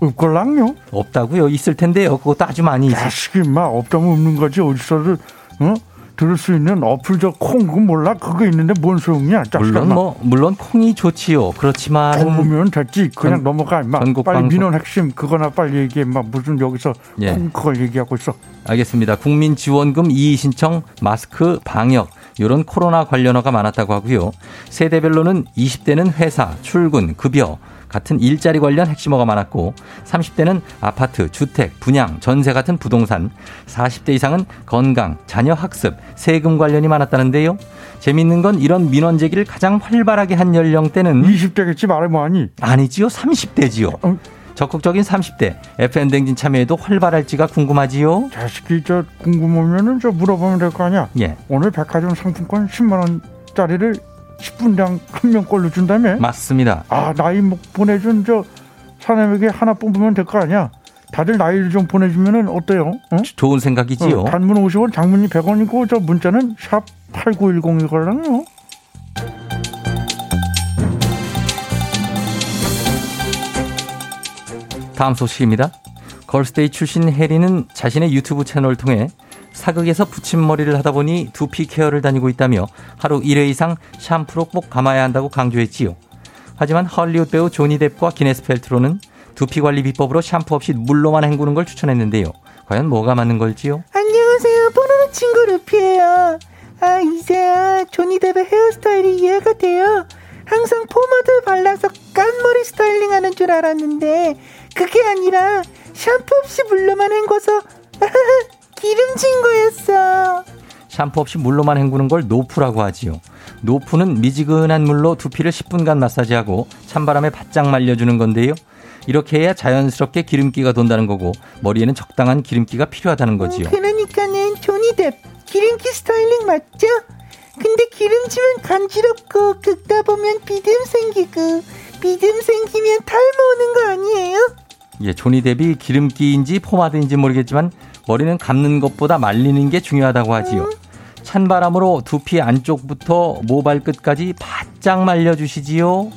없걸랑요? 없다고요? 있을 텐데요. 그것도 아주 많이 자식이 막 없다면 없는 거지 어디서를 어? 들을 수 있는 어플 저 콩 그거 몰라 그거 있는데 뭔 소용이야 물론 막. 뭐 물론 콩이 좋지요. 그렇지만 보면 됐지 그냥 전- 넘어가 임마 빨리 방송. 민원 핵심 그거나 빨리 얘기해 막 무슨 여기서 예. 콩 그걸 얘기하고 있어 알겠습니다. 국민 지원금 이의 신청, 마스크, 방역 이런 코로나 관련어가 많았다고 하고요. 세대별로는 20대는 회사, 출근, 급여 같은 일자리 관련 핵심어가 많았고 30대는 아파트, 주택, 분양, 전세 같은 부동산, 40대 이상은 건강, 자녀 학습, 세금 관련이 많았다는데요. 재밌는 건 이런 민원 제기를 가장 활발하게 한 연령대는 20대겠지 말해 뭐하니 아니지요. 30대지요. 어? 적극적인 30대 FM 댕진 참여에도 활발할지가 궁금하지요. 자식이 저 궁금하면은 저 물어보면 될 거 아니야 예. 오늘 백화점 상품권 10만 원짜리를 10분당 한명 걸로 준다며 맞습니다. 아 나이 뭐 보내준 저 사람에게 하나 뽑으면 될 거 아니야 다들 나이를 좀 보내주면은 어때요 어? 좋은 생각이지요. 어, 단문 50원 장문이 100원이고 저 문자는 샵 8910이거든요 다음 소식입니다. 걸스데이 출신 혜리는 자신의 유튜브 채널을 통해 사극에서 붙임머리를 하다 보니 두피 care를 다니고 있다며 하루 1회 이상 샴푸로 꼭 감아야 한다고 강조했지요. 하지만 헐리우드 배우 조니 뎁과 기네스 펠트로는 두피 관리 비법으로 샴푸 없이 물로만 헹구는 걸 추천했는데요. 과연 뭐가 맞는 걸지요? 안녕하세요. 뽀로로 친구 루피예요. 아 이제야 조니 뎁의 헤어스타일이 이해가 돼요. 항상 포마드 발라서 깐머리 styling하는 줄 알았는데 그게 아니라 샴푸 없이 물로만 헹궈서 기름진 거였어. 샴푸 없이 물로만 헹구는 걸 노푸라고 하지요. 노푸는 미지근한 물로 두피를 10분간 마사지하고 찬바람에 바짝 말려주는 건데요. 이렇게 해야 자연스럽게 기름기가 돈다는 거고 머리에는 적당한 기름기가 필요하다는 거지요. 그러니까는 조니뎁 기름기 스타일링 맞죠? 근데 기름지면 간지럽고 긁다 보면 비듬 생기고 비듬 생기면 탈모 오는 거 아니에요? 예, 조니 뎁이 기름기인지 포마드인지 모르겠지만 머리는 감는 것보다 말리는 게 중요하다고 하지요. 찬바람으로 두피 안쪽부터 모발 끝까지 바짝 말려주시지요.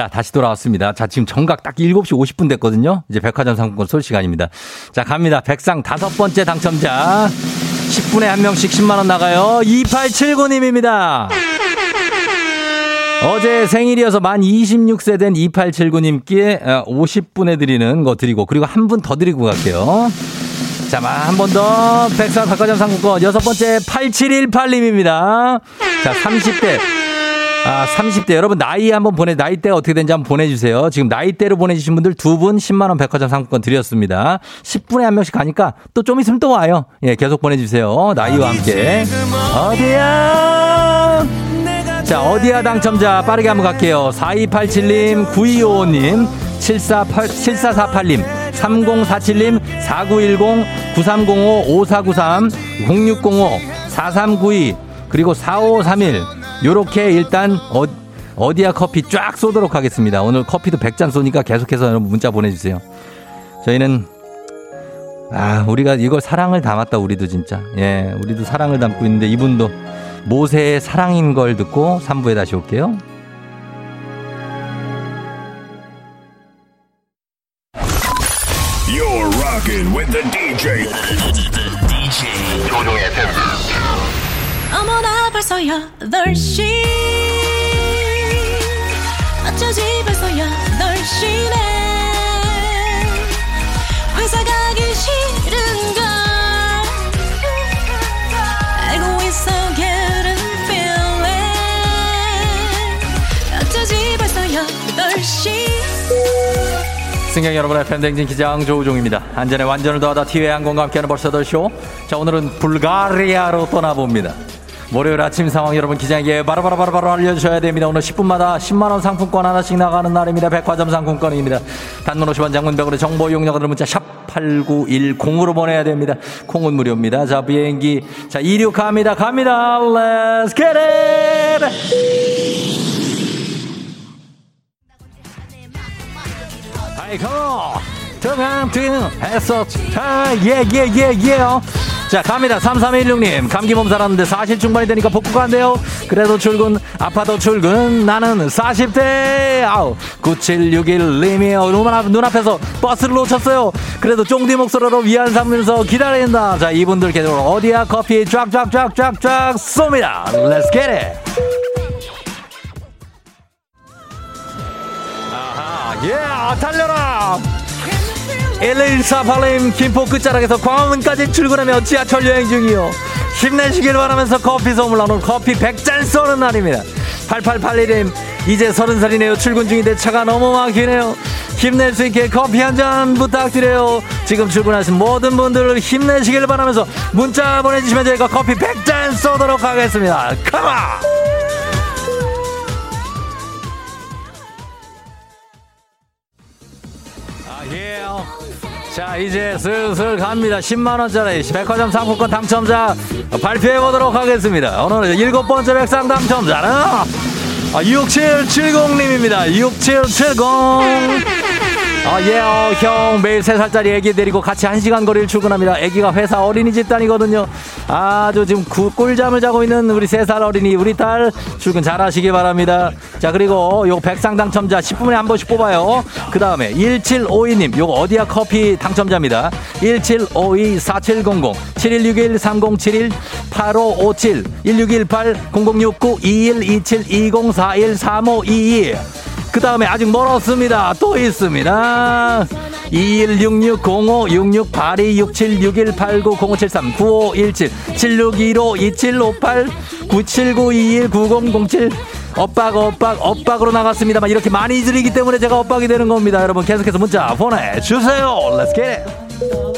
자, 다시 돌아왔습니다. 자, 지금 정각 딱 7시 50분 됐거든요. 이제 백화점 상품권 쏠 시간입니다. 자, 갑니다. 백상 다섯 번째 당첨자. 10분에 한 명씩 10만원 나가요. 2879님입니다. 어제 생일이어서 만 26세 된 2879님께 50분에 드리는 거 드리고, 그리고 한 분 더 드리고 갈게요. 자, 한 번 더. 백상 백화점 상품권 여섯 번째 8718님입니다. 자, 30대. 아, 30대 여러분 나이 한번 보내 나이대가 어떻게 되는지 한번 보내주세요. 지금 나이대로 보내주신 분들 두 분 10만 원 백화점 상품권 드렸습니다. 10분에 한 명씩 가니까 또 좀 있으면 또 와요. 예, 계속 보내주세요. 나이와 함께 어디야? 자, 어디야 당첨자 빠르게 한번 갈게요. 4287님, 9255님, 748, 7448님, 3047님, 4910, 9305, 5493, 0605, 4392, 그리고 4531. 요렇게 일단 어, 어디야 커피 쫙 쏘도록 하겠습니다. 오늘 커피도 100잔 쏘니까 계속해서 여러분 문자 보내주세요. 저희는 아, 우리가 이걸 사랑을 담았다, 우리도 진짜. 예, 우리도 사랑을 담고 있는데 이분도 모세의 사랑인 걸 듣고 3부에 다시 올게요. You're rocking with the DJ. DJ 조종의 FM. 어머나 벌써 8시 어쩌지 벌써 8시네 회사 가기 싫은걸 알고 있어 getting feeling 어쩌지 벌써 8시 승객 여러분의 팬댕진 기장 조우종입니다. 안전에 완전을 더하다 티웨이 항공과 함께하는 벌써 덜쇼. 자, 오늘은 불가리아로 떠나봅니다. 월요일 아침 상황 여러분 기장에게 바로바로 바로 바로 알려주셔야 됩니다. 오늘 10분마다 10만원 상품권 하나씩 나가는 날입니다. 백화점 상품권입니다. 단문 50원 장문백으로 정보 드는 문자 샵 8910으로 보내야 됩니다. 콩은 무료입니다. 자, 비행기. 자, 이륙합니다. 갑니다. Let's get it! 아이고 등한등했어 아예 예 예 예요 자 갑니다. 3316님. 감기 몸살았는데 40 중반이 되니까 복구가 안 돼요. 그래도 출근 아파도 출근. 나는 40대. 아우 9761님이요 눈앞, 눈앞에서 버스를 놓쳤어요. 그래도 쫑디 목소리로 위안 삼면서 기다린다. 자 이분들 계속 어디야? 커피 쫙쫙쫙쫙쫙 쏩니다. Let's get it. 아하 예 달려라 1148님 김포 끝자락에서 광화문까지 출근하며 지하철 여행 중이요. 힘내시길 바라면서 커피 선물 나눈 커피 100잔 쏘는 날입니다. 8881님 이제 서른 살이네요. 출근 중인데 차가 너무 막히네요. 힘낼 수 있게 커피 한 잔 부탁드려요. 지금 출근하신 모든 분들 힘내시길 바라면서 문자 보내주시면 저희가 커피 100잔 쏘도록 하겠습니다. 컴온 자, 이제 슬슬 갑니다. 10만원짜리 백화점 상품권 당첨자 발표해보도록 하겠습니다. 오늘 일곱 번째 백상 당첨자는 아, 6770님입니다. 6770. 아, 예, 어, 형, 매일 세살짜리 애기 데리고 같이 한시간 거리를 출근합니다. 애기가 회사 어린이집 다니거든요. 아주 지금 구, 꿀잠을 자고 있는 우리 세 살 어린이, 우리 딸 출근 잘 하시기 바랍니다. 자, 그리고 요 백상 당첨자 10분에 한 번씩 뽑아요. 그 다음에 1752님, 요거 어디야 커피 당첨자입니다. 1752-4700, 7161-3071, 8557, 1618, 0069, 2127, 2041, 3522. 그 다음에 아직 멀었습니다. 또 있습니다. 2166-0682-6761-89-0573-9517 7625-2758-97921-9007 엇박 엇박 엇박으로 나갔습니다만 이렇게 많이 드리기 때문에 제가 엇박이 되는 겁니다. 여러분 계속해서 문자 보내주세요. Let's get it.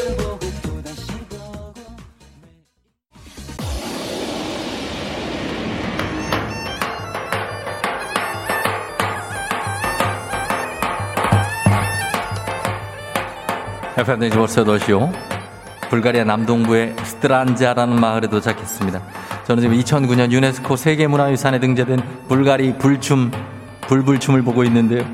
FM댕지 벌써 8시요. 불가리아 남동부의 스트란자라는 마을에 도착했습니다. 저는 지금 2009년 유네스코 세계문화유산에 등재된 불가리 불춤, 불불춤을 보고 있는데요.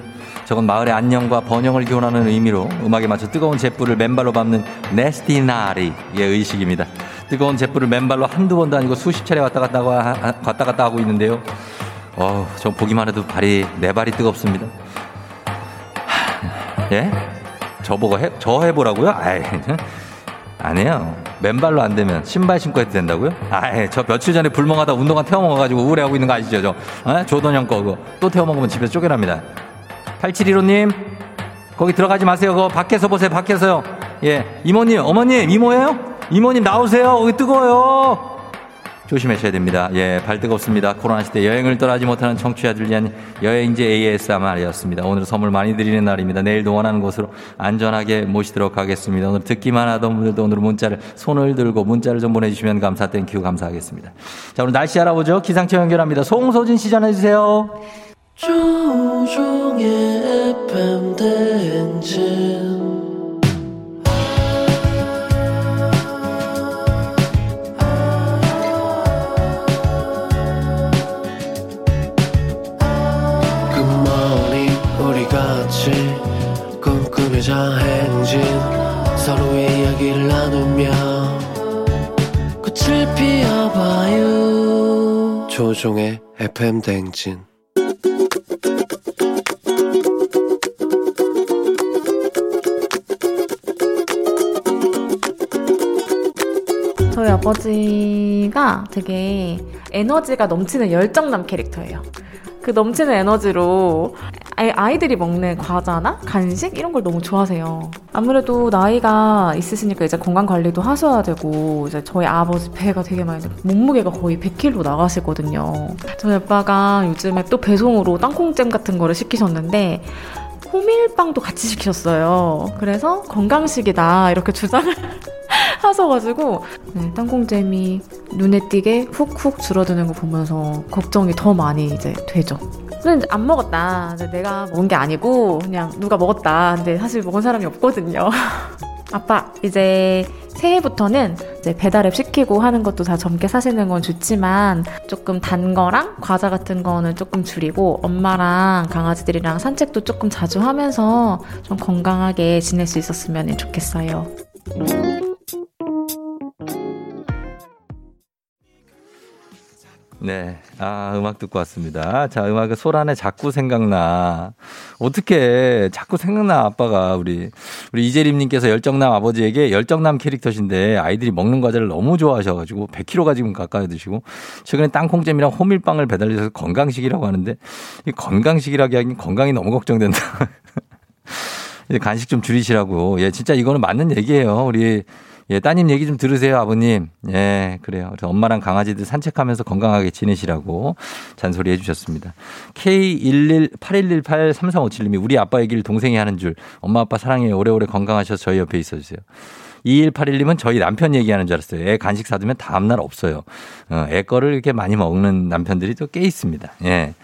저건 마을의 안녕과 번영을 기원하는 의미로 음악에 맞춰 뜨거운 잿불을 맨발로 밟는 네스티나리의 의식입니다. 뜨거운 잿불을 맨발로 한두 번도 아니고 수십 차례 왔다 갔다, 하- 왔다 갔다 하고 있는데요. 어, 저 보기만 해도 발이, 내 발이 뜨겁습니다. 예? 저보고 해, 저 해보라고요? 아이, 아니에요. 맨발로 안 되면 신발 신고 해도 된다고요? 아이, 저 며칠 전에 불멍하다 운동화 태워먹어가지고 우울해하고 있는 거 아시죠? 저, 어? 조던형 거, 그거. 또 태워먹으면 집에서 쫓겨납니다. 8715님, 거기 들어가지 마세요. 그거 밖에서 보세요, 밖에서요. 예. 이모님, 어머님, 이모예요? 이모님 나오세요. 거기 뜨거워요. 조심하셔야 됩니다. 예, 발 뜨겁습니다. 코로나 시대 여행을 떠나지 못하는 청취자들 위한 여행지 ASMR이었습니다. 오늘 선물 많이 드리는 날입니다. 내일도 원하는 곳으로 안전하게 모시도록 하겠습니다. 오늘 듣기만 하던 분들도 오늘 문자를 손을 들고 문자를 좀 보내주시면 감사 thank you 감사하겠습니다. 자, 오늘 날씨 알아보죠. 기상청 연결합니다. 송소진 씨 전해주세요. 조종의 FM 대행진 조종의 FM 대행진 저희 아버지가 되게 에너지가 넘치는 열정남 캐릭터예요. 그 넘치는 에너지로 아이- 아이들이 먹는 과자나 간식 이런 걸 너무 좋아하세요. 아무래도 나이가 있으시니까 이제 건강 관리도 하셔야 되고 이제 저희 아버지 배가 되게 많이 돼- 몸무게가 거의 100kg 나가시거든요. 저희 아빠가 요즘에 또 배송으로 땅콩잼 같은 거를 시키셨는데 호밀빵도 같이 시키셨어요. 그래서 건강식이다 이렇게 주장을 하셔가지고 네, 땅콩잼이 눈에 띄게 훅훅 줄어드는 거 보면서 걱정이 더 많이 이제 되죠. 근데 안 먹었다. 내가 먹은 게 아니고 그냥 누가 먹었다. 근데 사실 먹은 사람이 없거든요. 아빠 이제 새해부터는 이제 배달앱 시키고 하는 것도 다 젊게 사시는 건 좋지만 조금 단 거랑 과자 같은 거는 조금 줄이고 엄마랑 강아지들이랑 산책도 조금 자주 하면서 좀 건강하게 지낼 수 있었으면 좋겠어요. 네. 아, 음악 듣고 왔습니다. 자, 음악은 소란에 자꾸 생각나. 어떻게 자꾸 생각나, 아빠가. 우리, 우리 이재림님께서 열정남 아버지에게 열정남 캐릭터신데 아이들이 먹는 과자를 너무 좋아하셔가지고 100kg가 지금 가까이 드시고 최근에 땅콩잼이랑 호밀빵을 배달해서 건강식이라고 하는데 이 건강식이라기 하긴 건강이 너무 걱정된다. 이제 간식 좀 줄이시라고. 예, 진짜 이거는 맞는 얘기예요. 우리 예, 따님 얘기 좀 들으세요, 아버님. 예, 그래요. 그래서 엄마랑 강아지들 산책하면서 건강하게 지내시라고 잔소리 해주셨습니다. K1181183357님이 우리 아빠 얘기를 동생이 하는 줄 엄마 아빠 사랑해요. 오래오래 건강하셔서 저희 옆에 있어주세요. 2181님은 저희 남편 얘기하는 줄 알았어요. 애 간식 사두면 다음날 없어요. 어, 애 거를 이렇게 많이 먹는 남편들이 또 꽤 있습니다. 예.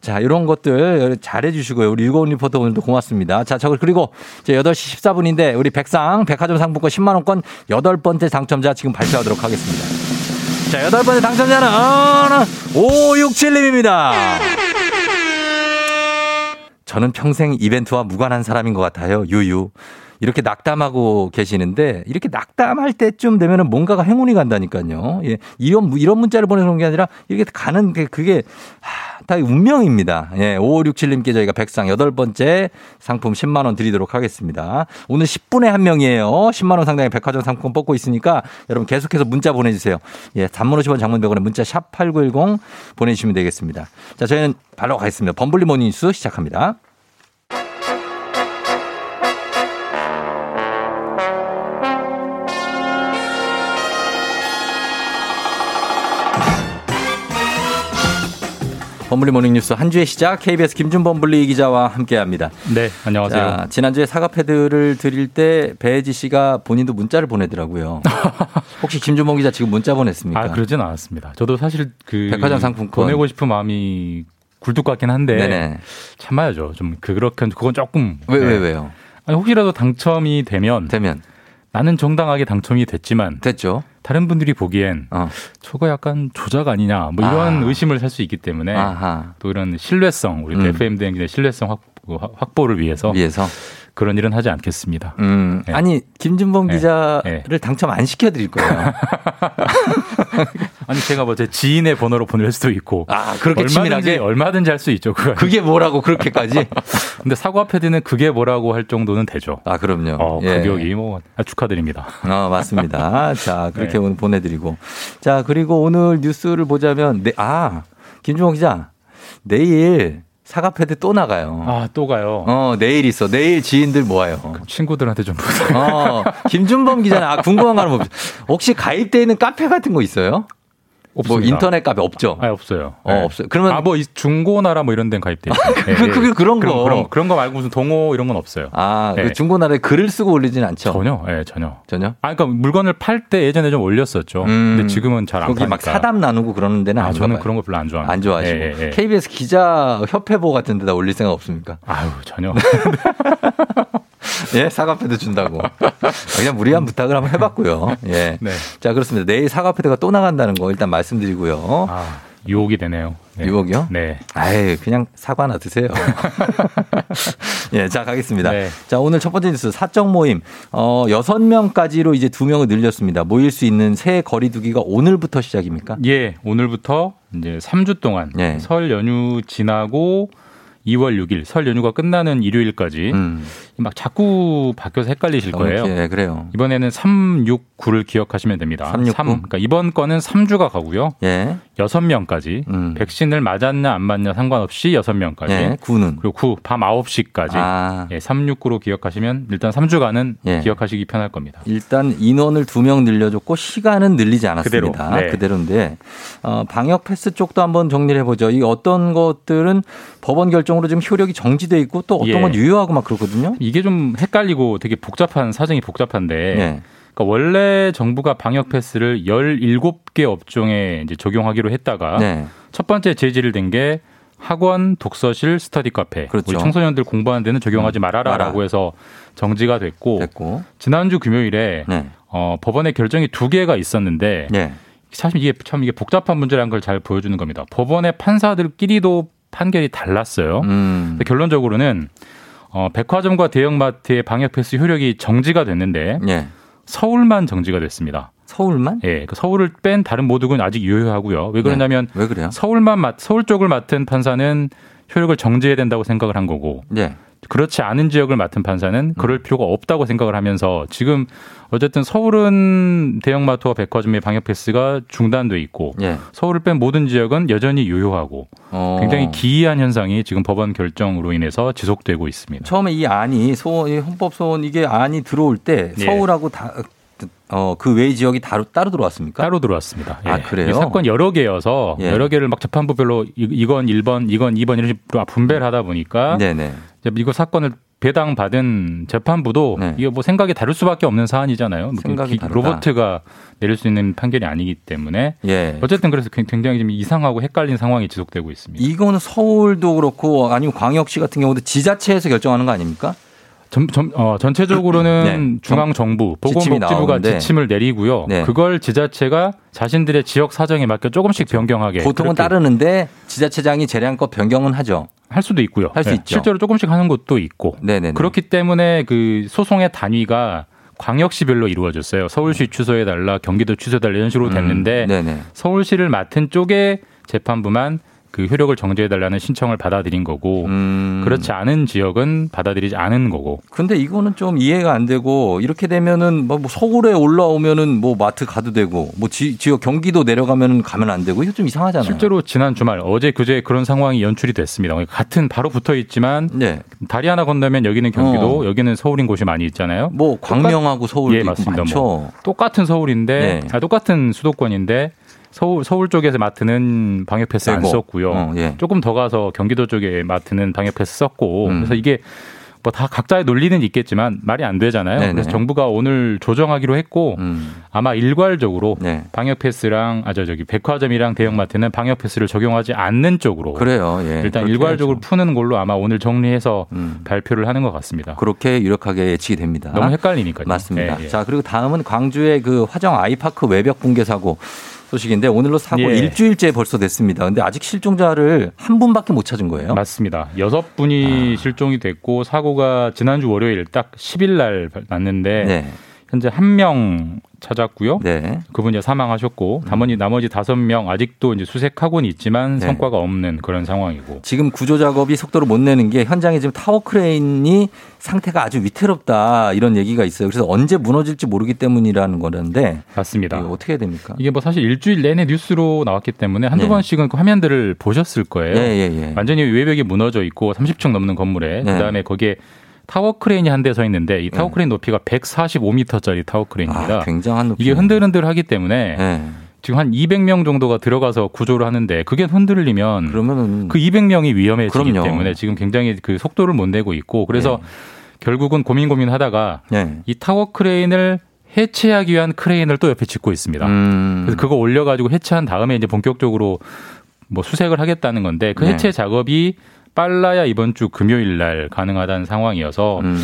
자, 이런 것들 잘해 주시고요. 우리 유고원 리포터 오늘도 고맙습니다. 자, 저 그리고 이제 8시 14분인데 우리 백상 백화점 상품권 10만 원권 여덟 번째 당첨자 지금 발표하도록 하겠습니다. 자, 여덟 번째 당첨자는 567님입니다. 저는 평생 이벤트와 무관한 사람인 것 같아요. 유유. 이렇게 낙담하고 계시는데 이렇게 낙담할 때쯤 되면은 뭔가가 행운이 간다니까요. 예. 이런 이런 문자를 보내는 게 아니라 이렇게 가는 게 그게 하, 다 운명입니다. 예. 5567님께 저희가 백상 여덟 번째 상품권 10만 원 드리도록 하겠습니다. 오늘 10분에 한 명이에요. 10만 원 상당의 백화점 상품 뽑고 있으니까 여러분 계속해서 문자 보내 주세요. 예. 단문 50원 장문 100원에 문자 샵8910 보내 주시면 되겠습니다. 자, 저희는 바로 가겠습니다. 범블리 모닝 뉴스 시작합니다. 범블리 모닝뉴스 한 주의 시작 KBS 김준범 블리 기자와 함께합니다. 네, 안녕하세요. 자, 지난주에 사과 패드를 드릴 때 배혜지 씨가 본인도 문자를 보내더라고요. 혹시 김준범 기자 지금 문자 보냈습니까? 아, 그러진 않았습니다. 저도 사실 그 백화점 상품권 보내고 싶은 마음이 굴뚝 같긴 한데 네네. 참아야죠. 좀 그렇게 그건 조금 왜, 네. 왜, 왜요? 아니, 혹시라도 당첨이 되면 되면 나는 정당하게 당첨이 됐지만 됐죠. 다른 분들이 보기엔 어. 저거 약간 조작 아니냐 뭐 이런 아. 의심을 살 수 있기 때문에 아하. 또 이런 신뢰성 우리 음. FM 대행진의 신뢰성 확보, 확보를 위해서 위해서 그런 일은 하지 않겠습니다. 음, 네. 아니 김준범 네. 기자를 네. 당첨 안 시켜드릴 거예요. 아니 제가 뭐 제 지인의 번호로 보낼 수도 있고 아 그렇게 얼마든지 치밀하게 얼마든지 할 수 있죠. 그거. 그게 뭐라고 그렇게까지? 근데 사과 패드는 그게 뭐라고 할 정도는 되죠. 아 그럼요. 어, 예. 가격이 뭐 아, 축하드립니다. 어, 맞습니다. 자, 그렇게 네. 오늘 보내드리고. 자, 그리고 오늘 뉴스를 보자면, 네, 아, 김종호 기자, 내일 사과 패드 또 나가요. 아 또 가요. 어, 내일 있어. 내일 지인들 모아요. 친구들한테 좀 보세요. 어, 김준범 기자는 아, 궁금한 거 하나 봅시다. 혹시 가입되어 있는 카페 같은 거 있어요? 뭐 인터넷 값이 없죠. 아, 없어요. 어, 없어요. 그러면 아, 뭐 이- 중고나라 뭐 이런 데는 가입돼 있어요. 예, 그- 예. 그- 그런 거. 그런, 그런, 거 말고 무슨 동호 이런 건 없어요. 아, 예. 그 중고나라에 글을 쓰고 올리진 않죠. 전혀, 예, 전혀. 전혀. 아, 그러니까 물건을 팔 때 예전에 좀 올렸었죠. 근데 지금은 잘안 음. 거기 파니까. 막 사담 나누고 그러는 데는 아, 안 저는 좋아요. 그런 거 별로 안 좋아합니다. 안 좋아하시고. 예, 예, 예. KBS 기자 협회보 같은 데다 올릴 생각 없습니까? 아유, 전혀. 예, 사과패드 준다고. 그냥 무리한 부탁을 한번 해봤고요. 예. 네. 자, 그렇습니다. 내일 사과패드가 또 나간다는 거 일단 말씀드리고요. 아, 유혹이 되네요. 네. 유혹이요? 네. 아예 그냥 사과나 드세요. 예, 자, 가겠습니다. 네. 자, 오늘 첫 번째 뉴스 사적 모임. 어, 6명까지로 이제 2명을 늘렸습니다. 모일 수 있는 새 거리두기가 오늘부터 시작입니까? 예, 오늘부터 이제 3주 동안 예. 설 연휴 지나고 2월 6일 설 연휴가 끝나는 일요일까지 막 자꾸 바뀌어서 헷갈리실 음. 너무 거예요. 기- 예, 그래요. 이번에는 3, 6, 9를 기억하시면 됩니다. 369? 삼, 그러니까 이번 거는 3주가 가고요. 예. 6명까지 백신을 맞았냐 안 맞냐 상관없이 6명까지. 예, 9는. 그리고 9, 밤 9시까지. 아. 예, 369로 기억하시면 일단 3주간은 예. 기억하시기 편할 겁니다. 일단 인원을 두명 늘려줬고 시간은 늘리지 않았습니다. 그대로, 네. 그대로인데 어, 방역 패스 쪽도 한번 정리를 해보죠. 이 어떤 것들은 법원 결정 으로 지금 효력이 정지돼 있고 또 어떤 예. 건 유효하고 막 그렇거든요. 이게 좀 헷갈리고 되게 복잡한 사정이 복잡한데 네. 그러니까 원래 정부가 방역 패스를 17개 업종에 이제 적용하기로 했다가 네. 첫 번째 제지를 댄게 학원, 독서실, 스터디 카페. 그렇죠. 우리 청소년들 공부하는 데는 적용하지 말아라라고 마라. 해서 정지가 됐고, 됐고. 지난주 금요일에 네. 어, 법원의 결정이 두 개가 있었는데 네. 사실 이게 참 이게 복잡한 문제라는 걸 잘 보여주는 겁니다. 법원의 판사들끼리도 판결이 달랐어요. 음. 결론적으로는 어, 백화점과 대형마트의 방역 패스 효력이 정지가 됐는데 예. 서울만 정지가 됐습니다. 서울만? 예, 그 서울을 뺀 다른 모두는 아직 유효하고요. 왜 그러냐면 왜 그래요? 서울만 맡, 서울 쪽을 맡은 판사는 효력을 정지해야 된다고 생각을 한 거고 네. 그렇지 않은 지역을 맡은 판사는 그럴 필요가 없다고 생각을 하면서 지금 어쨌든 서울은 대형마트와 백화점의 방역 패스가 중단돼 있고 예. 서울을 뺀 모든 지역은 여전히 유효하고 어. 굉장히 기이한 현상이 지금 법원 결정으로 인해서 지속되고 있습니다. 처음에 이 안이 소원, 이 헌법 소원 이게 안이 들어올 때 예. 서울하고 다, 어, 그 외의 지역이 따로, 따로 들어왔습니까? 따로 들어왔습니다. 아, 예. 그래요? 이 사건 여러 개여서 예. 여러 개를 막 재판부별로 이- 이건 1번, 이건 2번 이런 식으로 분배를 하다 보니까 네네. 이제 이거 사건을 배당 받은 재판부도 이게 뭐 생각이 다를 수밖에 없는 사안이잖아요. 뭐 네. 생각이 기- 다르다. 로버트가 내릴 수 있는 판결이 아니기 때문에 예. 어쨌든 그래서 굉장히 좀 이상하고 헷갈린 상황이 지속되고 있습니다. 이거는 서울도 그렇고 아니면 광역시 같은 경우도 지자체에서 결정하는 거 아닙니까? 전, 전, 어, 전체적으로는 네. 중앙 정부, 지침이 보건복지부가 나오는데. 지침을 내리고요. 네. 그걸 지자체가 자신들의 지역 사정에 맞게 조금씩 변경하게 보통은 따르는데 지자체장이 재량껏 변경은 하죠. 할 수도 있고요. 할수 네, 있죠. 실제로 조금씩 하는 곳도 있고. 네네. 그렇기 때문에 그 소송의 단위가 광역시별로 이루어졌어요. 서울시 취소해 달라, 경기도 취소해 달라 이런 식으로 됐는데 음. 서울시를 맡은 쪽에 재판부만 그 효력을 정지해 달라는 신청을 받아들인 거고 음. 그렇지 않은 지역은 받아들이지 않은 거고 근데 이거는 좀 이해가 안 되고 이렇게 되면은 뭐 서울에 올라오면은 뭐 마트 가도 되고 뭐 지, 지역 경기도 내려가면은 가면 안 되고 이거 좀 이상하잖아요. 실제로 지난 주말 어제 그제 그런 상황이 연출이 됐습니다. 같은 바로 붙어 있지만 네. 다리 하나 건너면 여기는 경기도 어. 여기는 서울인 곳이 많이 있잖아요. 뭐 광명하고 서울도 예, 맞습니다. 뭐 똑같은 서울인데 네. 아, 똑같은 수도권인데 서울 서울 쪽에서 맡는 방역 패스 안. 썼고요. 어, 예. 조금 더 가서 경기도 쪽에 맡는 방역 패스 썼고 음. 그래서 이게 뭐다 각자의 논리는 있겠지만 말이 안 되잖아요. 네네. 음. 그래서 정부가 오늘 조정하기로 했고 아마 일괄적으로 네. 방역 패스랑 아저 저기 백화점이랑 대형마트는 방역 패스를 적용하지 않는 쪽으로 그래요. 예. 일단 일괄적으로 푸는 걸로 아마 오늘 정리해서 음. 발표를 하는 것 같습니다. 그렇게 유력하게 예측이 됩니다. 너무 헷갈리니까요. 맞습니다. 예, 예. 자, 그리고 다음은 광주의 그 화정 아이파크 외벽 붕괴 사고 소식인데 오늘로 사고 예. 일주일째 벌써 됐습니다. 근데 아직 실종자를 한 분밖에 못 찾은 거예요. 맞습니다. 여섯 분이 아. 실종이 됐고 사고가 지난주 월요일 딱 10일 날 났는데 네. 현재 한 명 찾았고요. 네. 그분이 사망하셨고 나머지 나머지 다섯 명 아직도 이제 수색하고는 있지만 네. 성과가 없는 그런 상황이고 지금 구조 작업이 속도를 못 내는 게 현장에 지금 타워 크레인이 상태가 아주 위태롭다 이런 얘기가 있어요. 그래서 언제 무너질지 모르기 때문이라는 거는데 맞습니다. 이거 어떻게 해야 됩니까? 이게 뭐 사실 일주일 내내 뉴스로 나왔기 때문에 한두 네. 번씩은 그 화면들을 보셨을 거예요. 예, 예, 예. 완전히 외벽이 무너져 있고 30층 넘는 건물에 네. 그다음에 거기에 타워 크레인이 한 대 서 있는데 이 타워 크레인 높이가 145m짜리 타워 크레인입니다. 아, 굉장한 높이. 이게 흔들흔들하기 때문에 네. 지금 한 200명 정도가 들어가서 구조를 하는데 그게 흔들리면 그러면은 그 200명이 위험해지기 그럼요. 때문에 지금 굉장히 그 속도를 못 내고 있고 그래서 결국은 고민 고민하다가 네. 이 타워 크레인을 해체하기 위한 크레인을 또 옆에 짓고 있습니다. 음. 그래서 그거 올려가지고 해체한 다음에 이제 본격적으로 뭐 수색을 하겠다는 건데 그 네. 해체 작업이 빨라야 이번 주 금요일 날 가능하다는 상황이어서 음.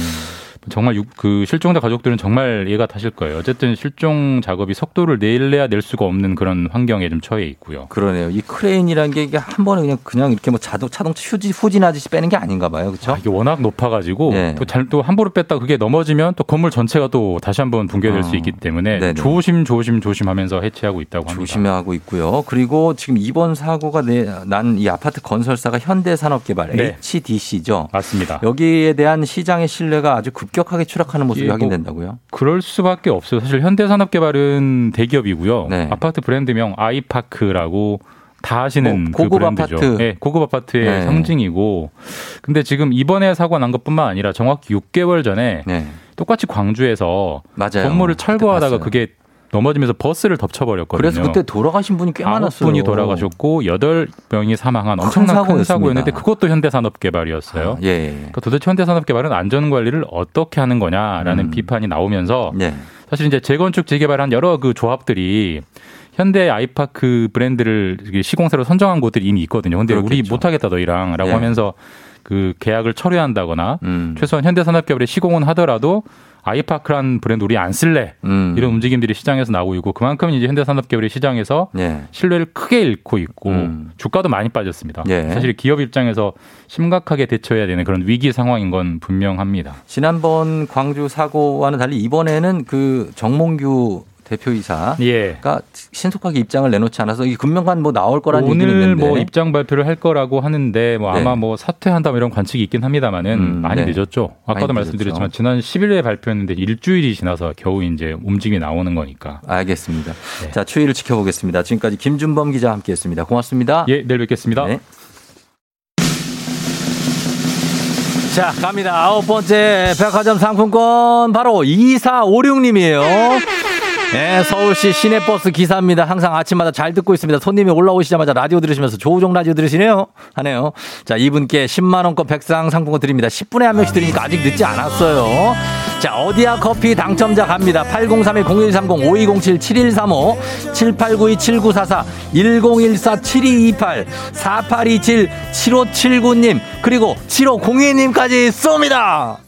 정말 유- 그 실종자 가족들은 정말 애가 타실 거예요. 어쨌든 수색 작업이 속도를 내려야 낼 수가 없는 그런 환경에 좀 처해 있고요. 그러네요. 이 크레인이라는 게 이게 한 번에 그냥 그냥 이렇게 뭐 자동 자동차 휴지 후진하듯이 빼는 게 아닌가 봐요. 그렇죠? 이게 워낙 높아 가지고 네. 또잘또 함부로 뺐다 그게 넘어지면 또 건물 전체가 또 다시 한번 붕괴될 어. 수 있기 때문에 네네. 조심 조심 조심하면서 해체하고 있다고 합니다. 조심하고 있고요. 그리고 지금 이번 사고가 난 이 아파트 건설사가 현대산업개발 네. HDC죠. 맞습니다. 여기에 대한 시장의 신뢰가 아주 급격 하게 추락하는 모습이 이게 뭐 확인된다고요? 그럴 수밖에 없어요. 사실 현대산업개발은 대기업이고요. 네. 아파트 브랜드명 아이파크라고 다 아시는 뭐, 그 고급 브랜드죠. 아파트. 네, 고급 아파트의 네. 상징이고. 근데 지금 이번에 사고 난 것뿐만 아니라 정확히 6개월 전에 네. 똑같이 광주에서 맞아요. 건물을 철거하다가. 그게 넘어지면서 버스를 덮쳐버렸거든요. 그래서 그때 돌아가신 분이 꽤 많았어요. 분이 돌아가셨고 여덟 명이 사망한 큰 엄청난 큰 사고였습니다. 사고였는데 그것도 현대산업개발이었어요. 아, 예. 그러니까 도대체 현대산업개발은 안전 관리를 어떻게 하는 거냐라는 음. 비판이 나오면서 네. 사실 이제 재건축 재개발한 여러 그 조합들이 현대 아이파크 브랜드를 시공사로 선정한 곳들이 이미 있거든요. 근데 우리 그렇겠죠. 못하겠다 너희랑라고 예. 하면서 그 계약을 철회한다거나 음. 최소한 현대산업개발에 시공은 하더라도 아이파크란 브랜드 우리 안 쓸래 음. 이런 움직임들이 시장에서 나오고 있고 그만큼 이제 현대산업개발이 시장에서 네. 신뢰를 크게 잃고 있고 음. 주가도 많이 빠졌습니다. 예. 사실 기업 입장에서 심각하게 대처해야 되는 그런 위기 상황인 건 분명합니다. 지난번 광주 사고와는 달리 이번에는 그 정몽규 대표이사가 예. 신속하게 입장을 내놓지 않아서 이 금명간 뭐 나올 거라는 얘기는 오늘 있는데 뭐 입장 발표를 할 거라고 하는데 뭐 네. 아마 뭐 사퇴한다 뭐 이런 관측이 있긴 합니다만은 음, 많이 네. 늦었죠. 많이 아까도 늦었죠. 말씀드렸지만 지난 10일에 발표했는데 일주일이 지나서 겨우 이제 움직임이 나오는 거니까. 알겠습니다. 네. 자 추이를 지켜보겠습니다. 지금까지 김준범 기자 와 함께했습니다. 고맙습니다. 예, 내일 뵙겠습니다. 네. 자, 갑니다. 아홉 번째 백화점 상품권 바로 2456님이에요. 네, 서울시 시내버스 기사입니다. 항상 아침마다 잘 듣고 있습니다. 손님이 올라오시자마자 라디오 들으시면서 조우종 라디오 들으시네요. 하네요. 자, 이분께 10만원권 백상 상품권 드립니다. 10분에 한 명씩 드리니까 아직 늦지 않았어요. 자, 어디야 커피 당첨자 갑니다. 8031-0130-5207-7135, 7892-7944, 1014-7228, 4827-7579님, 그리고 7502님까지 쏩니다!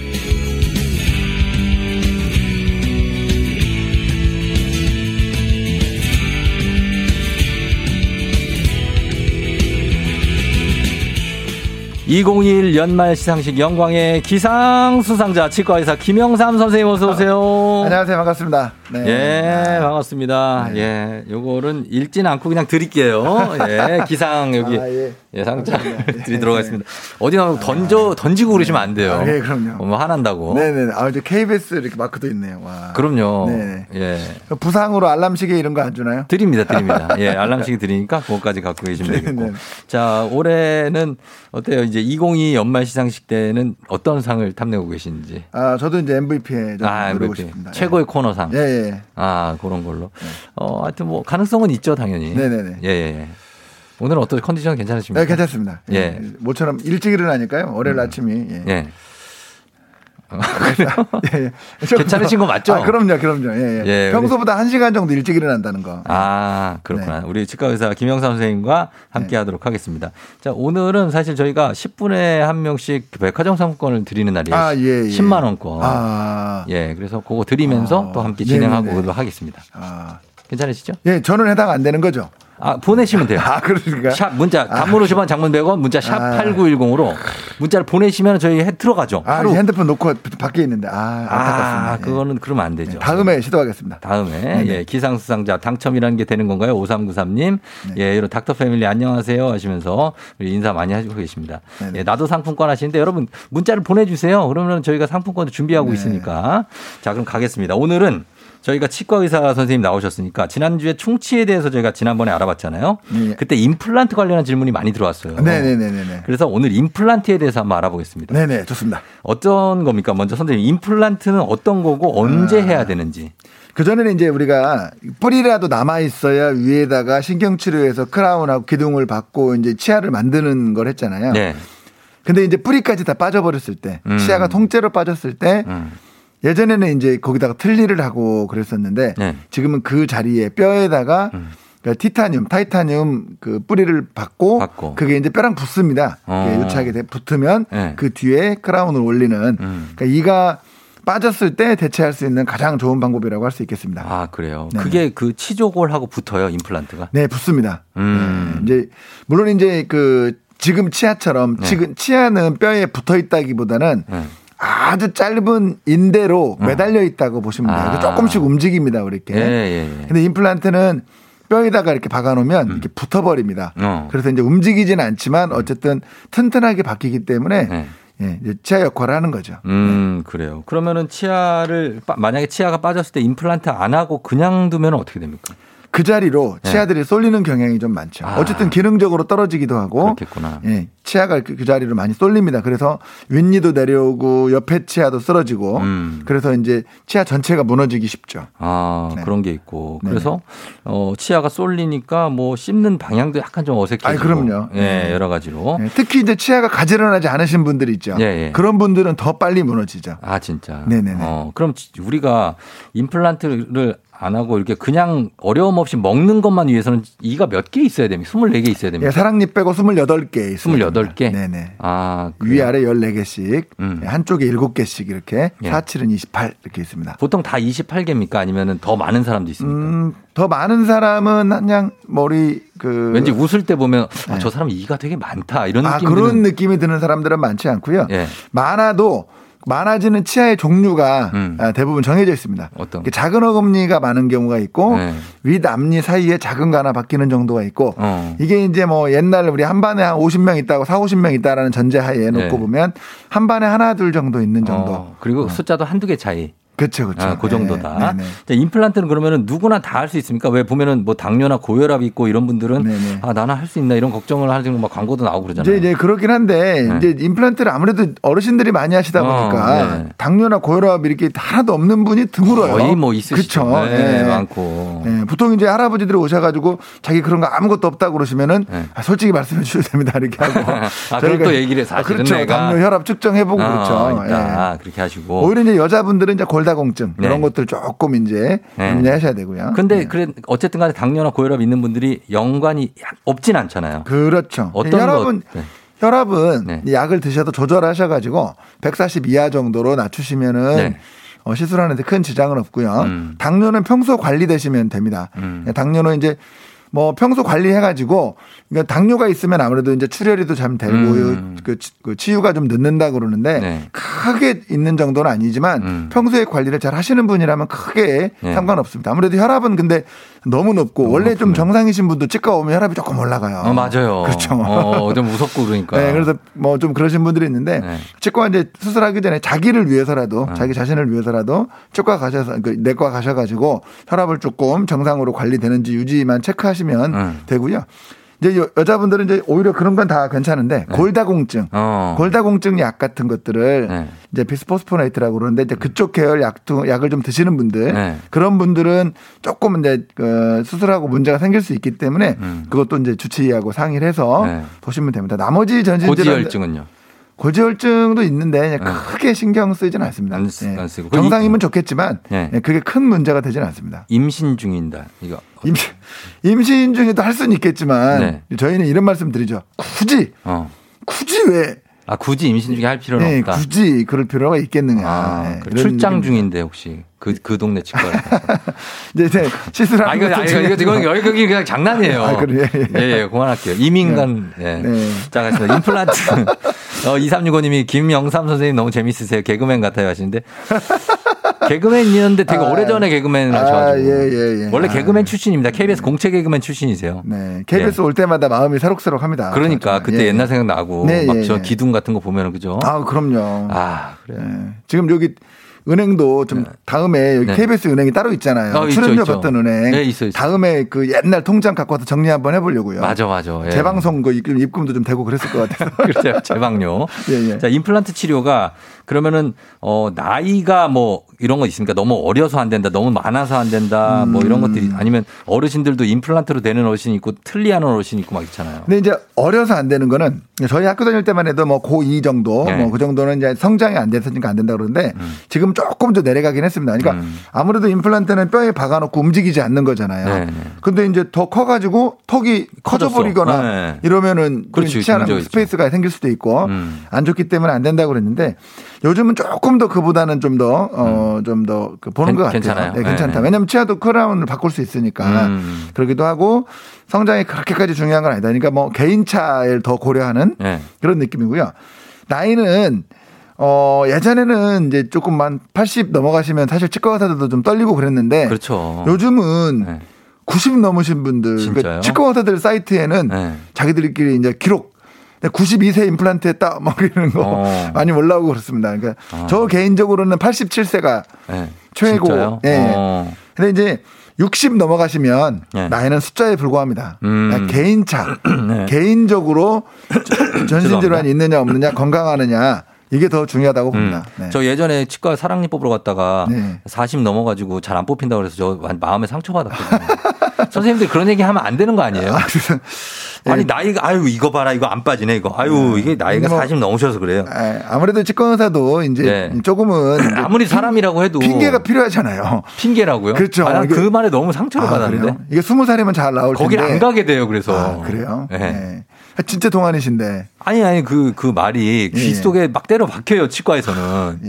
(2021) 연말 시상식 영광의 기상 수상자 치과의사 김영삼 선생님 어서 오세요. 안녕하세요. 반갑습니다. 네. 예, 반갑습니다. 예, 요거는 읽지는 않고 그냥 드릴게요. 예, 기상 여기 아, 예. 예, 상자 드리도록 하겠습니다. 어디 가면 던져 던지고 그러시면 안 돼요. 아, 예, 그럼요. 어, 뭐 화난다고. 네 네. 아, 이제 KBS 이렇게 마크도 있네요. 와. 그럼요. 네. 예. 부상으로 알람 시계 이런 거 안 주나요? 드립니다, 드립니다. 예, 알람식 드리니까 그거까지 갖고 계시면 네, 되겠고. 네. 자, 올해는 어때요? 이제 2022 연말 시상식 때는 어떤 상을 탐내고 계신지. 아, 저도 이제 MVP에 좀 아, MVP. 싶습니다. 최고의 코너상. 예, 예. 아, 그런 걸로. 어, 하여튼 뭐 가능성은 있죠, 당연히. 네 네네. 예, 예. 예. 오늘은 어떤 컨디션 괜찮으십니까? 네, 괜찮습니다. 예. 예. 모처럼 일찍 일어나니까요. 월요일 아침이. 예. 예. 예, 예. 괜찮으신 거 맞죠? 아, 그럼요, 그럼요. 예, 예. 예, 평소보다 한 시간 정도 일찍 일어난다는 거. 아, 그렇구나. 네. 우리 치과 의사 김영삼 선생님과 함께 하도록 하겠습니다. 자, 오늘은 사실 저희가 10분에 한 명씩 백화점 상품권을 드리는 날이에요. 아, 예, 예. 10만 원권. 아. 예, 그래서 그거 드리면서 아, 또 함께 진행하고. 그러도록 하겠습니다. 아. 괜찮으시죠? 예, 저는 해당 안 되는 거죠. 아, 보내시면 돼요. 아, 그러니까. 샵 문자 단문 50원 장문 100원 문자 샵 아. 8910으로 문자를 보내시면 저희 해 들어가죠. 아. 핸드폰 놓고 밖에 있는데. 아, 안타깝습니다. 아, 예. 그거는 그러면 안 되죠. 다음에 시도하겠습니다. 다음에 네네. 예, 기상 수상자 당첨이라는 게 되는 건가요? 5393님. 네. 예, 이런 닥터 패밀리 안녕하세요 하시면서 인사 많이 하시고 계십니다. 네네. 예, 나도 상품권 하시는데 여러분 문자를 보내 주세요. 그러면 저희가 상품권도 준비하고 네. 있으니까. 자, 그럼 가겠습니다. 오늘은 저희가 치과 의사 선생님 나오셨으니까 지난주에 충치에 대해서 저희가 지난번에 알아봤잖아요. 예. 그때 임플란트 관련한 질문이 많이 들어왔어요. 네네네네. 그래서 오늘 임플란트에 대해서 한번 알아보겠습니다. 네네, 좋습니다. 어떤 겁니까? 먼저 선생님, 임플란트는 어떤 거고 언제 아. 해야 되는지. 그전에는 이제 우리가 뿌리라도 남아있어야 위에다가 신경치료해서 크라운하고 기둥을 받고 이제 치아를 만드는 걸 했잖아요. 네. 근데 이제 뿌리까지 다 빠져버렸을 때, 음. 치아가 통째로 빠졌을 때, 음. 예전에는 이제 거기다가 틀니를 하고 그랬었는데, 네. 지금은 그 자리에 뼈에다가 음. 그러니까 티타늄, 타이타늄 그 뿌리를 받고, 받고. 그게 이제 뼈랑 붙습니다. 어. 유착이 돼 붙으면 네. 그 뒤에 크라운을 올리는. 음. 그러니까 이가 빠졌을 때 대체할 수 있는 가장 좋은 방법이라고 할 수 있겠습니다. 아, 그래요. 네네. 그게 그 치조골하고 붙어요, 임플란트가. 네, 붙습니다. 음. 네, 이제 물론 이제 그 지금 치아처럼 네. 지금 치아는 뼈에 붙어 있다기보다는 네. 아주 짧은 인대로 매달려 있다고 보시면 돼요. 아. 조금씩 움직입니다, 이렇게. 예, 예, 예. 근데 임플란트는 뼈에다가 이렇게 박아놓으면 이렇게 붙어버립니다. 어. 그래서 이제 움직이지는 않지만 어쨌든 튼튼하게 박히기 때문에 네. 예, 치아 역할을 하는 거죠. 음, 그래요. 그러면은 치아를, 빠- 만약에 치아가 빠졌을 때 임플란트 안 하고 그냥 두면 어떻게 됩니까? 그 자리로 네. 치아들이 쏠리는 경향이 좀 많죠. 아. 어쨌든 기능적으로 떨어지기도 하고 그렇겠구나. 예, 치아가 그, 그 자리로 많이 쏠립니다. 그래서 윗니도 내려오고 옆에 치아도 쓰러지고 음. 그래서 이제 치아 전체가 무너지기 쉽죠. 아, 네. 그런 게 있고. 네네. 그래서, 어, 치아가 쏠리니까 뭐 씹는 방향도 약간 좀 어색해지고. 아이, 그럼요. 예, 네. 여러 가지로. 예, 특히 이제 치아가 가지런하지 않으신 분들이 있죠. 예, 예. 그런 분들은 더 빨리 무너지죠. 아, 진짜. 네네네. 어, 그럼 지- 우리가 임플란트를 안 하고 이렇게 그냥 어려움 없이 먹는 것만 위해서는 이가 몇 개 있어야 됩니까? 24개 있어야 됩니까? 예, 사랑니 빼고 28개 있습니다. 28개? 네네. 아, 위아래 14개씩, 음. 예, 한쪽에 7개씩 이렇게, 예. 47은 28 이렇게 있습니다. 보통 다 28개입니까? 아니면 더 많은 사람도 있습니까? 음, 더 많은 사람은 그냥 머리 그 왠지 웃을 때 보면 아, 네. 저 사람 이가 되게 많다 이런 아, 느낌 그런 느낌이 드는 사람들은 많지 않고요. 예. 많아도 많아지는 치아의 종류가 음. 아, 대부분 정해져 있습니다. 어떤 작은 어금니가 많은 경우가 있고 네. 윗 앞니 사이에 작은 거 하나 바뀌는 정도가 있고 어. 이게 이제 뭐 옛날 우리 한 반에 한 50명 있다고 4, 50명 있다라는 전제하에 놓고 네. 보면 한 반에 하나 둘 정도 있는 정도. 어, 그리고 숫자도 한두 개 차이. 그렇죠, 그렇죠. 아, 그 정도다. 네, 네. 자, 임플란트는 그러면은 누구나 다 할 수 있습니까? 왜 보면은 뭐 당뇨나 고혈압 있고 이런 분들은 네, 네. 아 나는 할수 있나 이런 걱정을 하는 막 광고도 나오고 그러잖아요. 이제, 이제 그렇긴 한데 네. 이제 임플란트를 아무래도 어르신들이 많이 하시다 어, 보니까 네. 당뇨나 고혈압 이렇게 하나도 없는 분이 드물어요. 거의 뭐 있으시죠. 그쵸? 네, 예. 많고. 예, 보통 이제 할아버지들이 오셔가지고 자기 그런 거 아무것도 없다고 그러시면은 네. 아, 솔직히 말씀해 주셔도 됩니다 이렇게 하고 아, 또 얘기를 해. 아, 사실은 그렇죠 내가 당뇨 혈압 측정해보고 어, 그렇죠. 예. 그렇게 하시고. 오히려 이제 여자분들은 이제 골다 공증 네. 이런 것들 조금 이제 네. 염려하셔야 되고요 근데 예. 그래 어쨌든 간에 당뇨나 고혈압 있는 분들이 연관이 없진 않잖아요. 그렇죠 어떤? 네. 혈압은 네. 이 약을 드셔도 조절하셔가지고 140 이하 정도로 낮추시면은 네. 어, 시술하는데 큰 지장은 없고요. 음. 당뇨는 평소 관리되시면 됩니다. 음. 당뇨는 이제 뭐 평소 관리해가지고 그러니까 당뇨가 있으면 아무래도 이제 출혈이도 잘 되고 음. 그, 치- 그 치유가 좀 늦는다 그러는데 네. 크게 있는 정도는 아니지만 음. 평소에 관리를 잘 하시는 분이라면 크게 네. 상관없습니다. 아무래도 혈압은 근데 너무 높고 너무 원래 좀 높으면. 정상이신 분도 치과 오면 혈압이 조금 올라가요. 어, 맞아요. 그렇죠. 어, 좀 무섭고 그러니까. 네, 그래서 뭐 좀 그러신 분들이 있는데 네. 치과 이제 수술하기 전에 자기를 위해서라도 네. 자기 자신을 위해서라도 치과 가셔서 그 내과 가셔가지고 혈압을 조금 정상으로 관리되는지 유지만 체크하시 면 네. 되고요. 이제 여, 여자분들은 이제 오히려 그런 건 다 괜찮은데 골다공증, 어. 골다공증 약 같은 것들을 네. 이제 비스포스포네이트라고 그러는데 이제 그쪽 계열 약 약을 좀 드시는 분들 네. 그런 분들은 조금 이제 그 수술하고 문제가 생길 수 있기 때문에 음. 그것도 이제 주치의하고 상의를 해서 네. 보시면 됩니다. 나머지 전신 고지혈증은요? 고지혈증도 있는데 네. 크게 신경 쓰이지는 않습니다. 안 쓰- 예. 안 쓰고. 정상이면 좋겠지만 네. 예, 그게 큰 문제가 되지는 않습니다. 임신 중인다. 이거. 임신, 임신 중에도 할 수는 있겠지만 네. 저희는 이런 말씀 드리죠. 굳이 어. 굳이 왜 아 굳이 임신 중에 할 필요는 예, 없다. 굳이 그럴 필요가 있겠느냐. 아, 예, 그 이런 출장 느낌. 중인데 혹시 그 그 동네 치과에. 이제, 이제 시술하는 아 이거 아, 이거 이거 중요하지만 이거 여기 그냥 장난이에요. 아, 그래. 예, 예, 그만할게요. 이민간. 예. 네. 자, 가겠습니다. 임플란트. 어, 2365님이 김영삼 선생님 너무 재밌으세요. 개그맨 같아요 하시는데. 개그맨이었는데 되게 아, 오래전에 개그맨을 아, 하셔가지고. 예, 예, 예. 원래 아. 개그맨 출신입니다. KBS 공채 개그맨 출신이세요. 네. KBS 올 때마다 마음이 새록새록합니다. 그러니까 정말. 그때 예. 옛날 생각 나고 네, 막 예, 저 예. 기둥 같은 거 보면은 그죠? 아, 그럼요. 아, 그래요. 예. 지금 여기 은행도 좀 다음에 여기 네. KBS 은행이 따로 있잖아요. 어, 출연료. 받던 은행. 네, 있어요, 있어요. 다음에 그 옛날 통장 갖고 와서 정리 한번 해보려고요. 맞아, 맞아. 예. 재방송 그 입금, 입금도 좀 되고 그랬을 것 같아요. 그렇죠. 재방료. 예, 예. 자, 임플란트 치료가 그러면은 어 나이가 뭐 이런 거 있습니까? 너무 어려서 안 된다, 너무 많아서 안 된다, 뭐 이런 음. 것들이 아니면 어르신들도 임플란트로 되는 어르신이 있고 틀리하는 어르신이 있고 막 있잖아요. 근데 이제 어려서 안 되는 거는 저희 학교 다닐 때만 해도 뭐 고2 정도 네. 뭐그 정도는 이제 성장이 안 됐으니까 안 된다 그러는데 음. 지금 조금 더 내려가긴 했습니다. 그러니까 아무래도 임플란트는 뼈에 박아놓고 움직이지 않는 거잖아요. 네, 네. 근데 이제 더 커가지고 턱이 커졌어. 커져버리거나 네. 이러면은 그렇지, 치아랑 문제가 있죠. 스페이스가 생길 수도 있고 음. 안 좋기 때문에 안 된다고 그랬는데 요즘은 조금 더 그보다는 좀 더 어 좀 더 그 보는 음. 괜- 것 같아요. 괜찮아요. 네, 괜찮다. 네. 왜냐하면 치아도 크라운을 바꿀 수 있으니까 음. 그러기도 하고 성장이 그렇게까지 중요한 건 아니다. 그러니까 뭐 개인차를 더 고려하는 네. 그런 느낌이고요. 나이는 어 예전에는 이제 조금만 80 넘어가시면 사실 치과 의사들도 좀 떨리고 그랬는데 그렇죠. 요즘은 90 넘으신 분들 그러니까 진짜요? 치과 의사들 사이트에는 네. 자기들끼리 이제 기록 92세 임플란트 했다 뭐 이러는 거 어. 많이 올라오고 그렇습니다. 그러니까 저 개인적으로는 87세가 네. 최고. 진짜요? 예. 어. 근데 이제 60 넘어가시면 네. 나이는 숫자에 불과합니다. 음. 그러니까 개인차, 네. 개인적으로 전신 질환이. 있느냐 없느냐 건강하느냐 이게 더 중요하다고 봅니다. 음. 네. 저 예전에 치과 사랑니 뽑으러 갔다가 네. 40 넘어가지고 잘 안 뽑힌다 그래서 저 완- 마음에 상처받았거든요. 선생님들 그런 얘기 하면 안 되는 거 아니에요? 아니 나이가 아유 이거 봐라 이거 안 빠지네 이거 아유 이게 나이가 뭐, 40 넘으셔서 그래요. 예, 아무래도 치과 의사도 이제 네. 조금은 이제 아무리 사람이라고 해도 핑계가 필요하잖아요. 핑계라고요? 그렇죠. 아, 그 말에 너무 상처를 아, 받았는데 그래요? 이게 스무 살이면 잘 나올 거길 텐데. 안 가게 돼요. 그래서 아, 그래요? 네. 네. 진짜 동안이신데. 아니 아니 그그 말이 귀 예. 속에 막 때려 박혀요 치과에서는.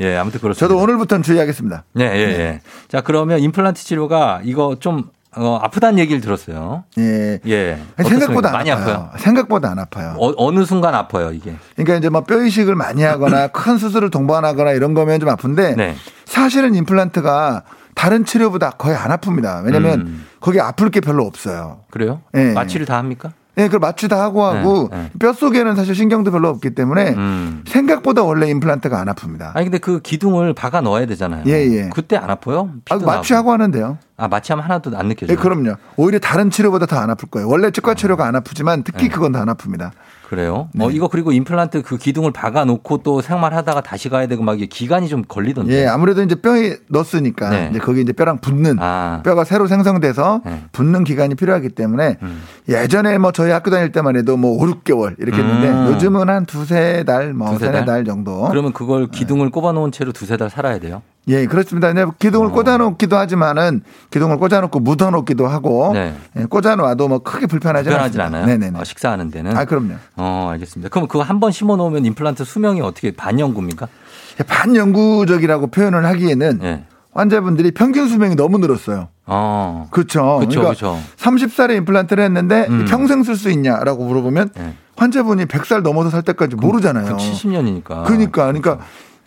예, 아무튼 그렇습니다. 저도 오늘부터는 주의하겠습니다. 예, 예, 예. 자, 그러면 임플란트 치료가 이거 좀 어, 아프다는 얘기를 들었어요. 예. 예. 아니, 생각보다 많이 아파요. 아파요. 생각보다 안 아파요. 어, 느 순간 아파요, 이게. 그러니까 이제 뭐뼈 이식을 많이 하거나 큰 수술을 동반하거나 이런 거면 좀 아픈데 네. 사실은 임플란트가 다른 치료보다 거의 안 아픕니다. 왜냐면 음. 거기 아플 게 별로 없어요. 그래요? 예. 마취를 다 합니까? 예, 그걸 마취다 하고 하고 네, 네. 뼈 속에는 사실 신경도 별로 없기 때문에 음. 생각보다 원래 임플란트가 안 아픕니다. 아니 근데 그 기둥을 박아 넣어야 되잖아요. 예, 예. 그때 안 아파요? 아, 마취하고 하는데요. 아, 마취하면 하나도 안 느껴져요. 예, 그럼요. 오히려 다른 치료보다 더 안 아플 거예요. 원래 치과 치료가 안 아프지만 특히 네. 그건 더 안 아픕니다. 그래요? 네. 어, 이거 그리고 임플란트 그 기둥을 박아 놓고 또 생활하다가 다시 가야 되고 막 이게 기간이 좀 걸리던데. 예, 아무래도 이제 뼈에 넣었으니까 네. 이제 거기 이제 뼈랑 붙는 아. 뼈가 새로 생성돼서 네. 붙는 기간이 필요하기 때문에 음. 예전에 뭐 저희 학교 다닐 때만 해도 뭐 5, 6개월 이렇게 했는데 음. 요즘은 한 두세 달, 뭐 두세 세네 달? 달 정도. 그러면 그걸 기둥을 꼽아 놓은 채로 두세 달 살아야 돼요? 예, 그렇습니다. 근데 기둥을 어. 꽂아놓기도 하지만은 기둥을 꽂아놓고 묻어놓기도 하고 네. 예, 꽂아놓아도 뭐 크게 불편하지 불편하진. 않아요? 네네네. 어, 식사하는 데는? 아, 그럼요. 어, 알겠습니다. 그럼 그거 한 번 심어 놓으면 임플란트 수명이 어떻게 반영구입니까? 반영구적이라고 표현을 하기에는 예. 환자분들이 평균 수명이 너무 늘었어요. 어. 그렇죠. 그쵸, 그러니까 그쵸. 30살에 임플란트를 했는데 음. 평생 쓸 수 있냐라고 물어보면 예. 환자분이 100살 넘어서 살 때까지 모르잖아요. 그 70년이니까. 그러니까 그러니까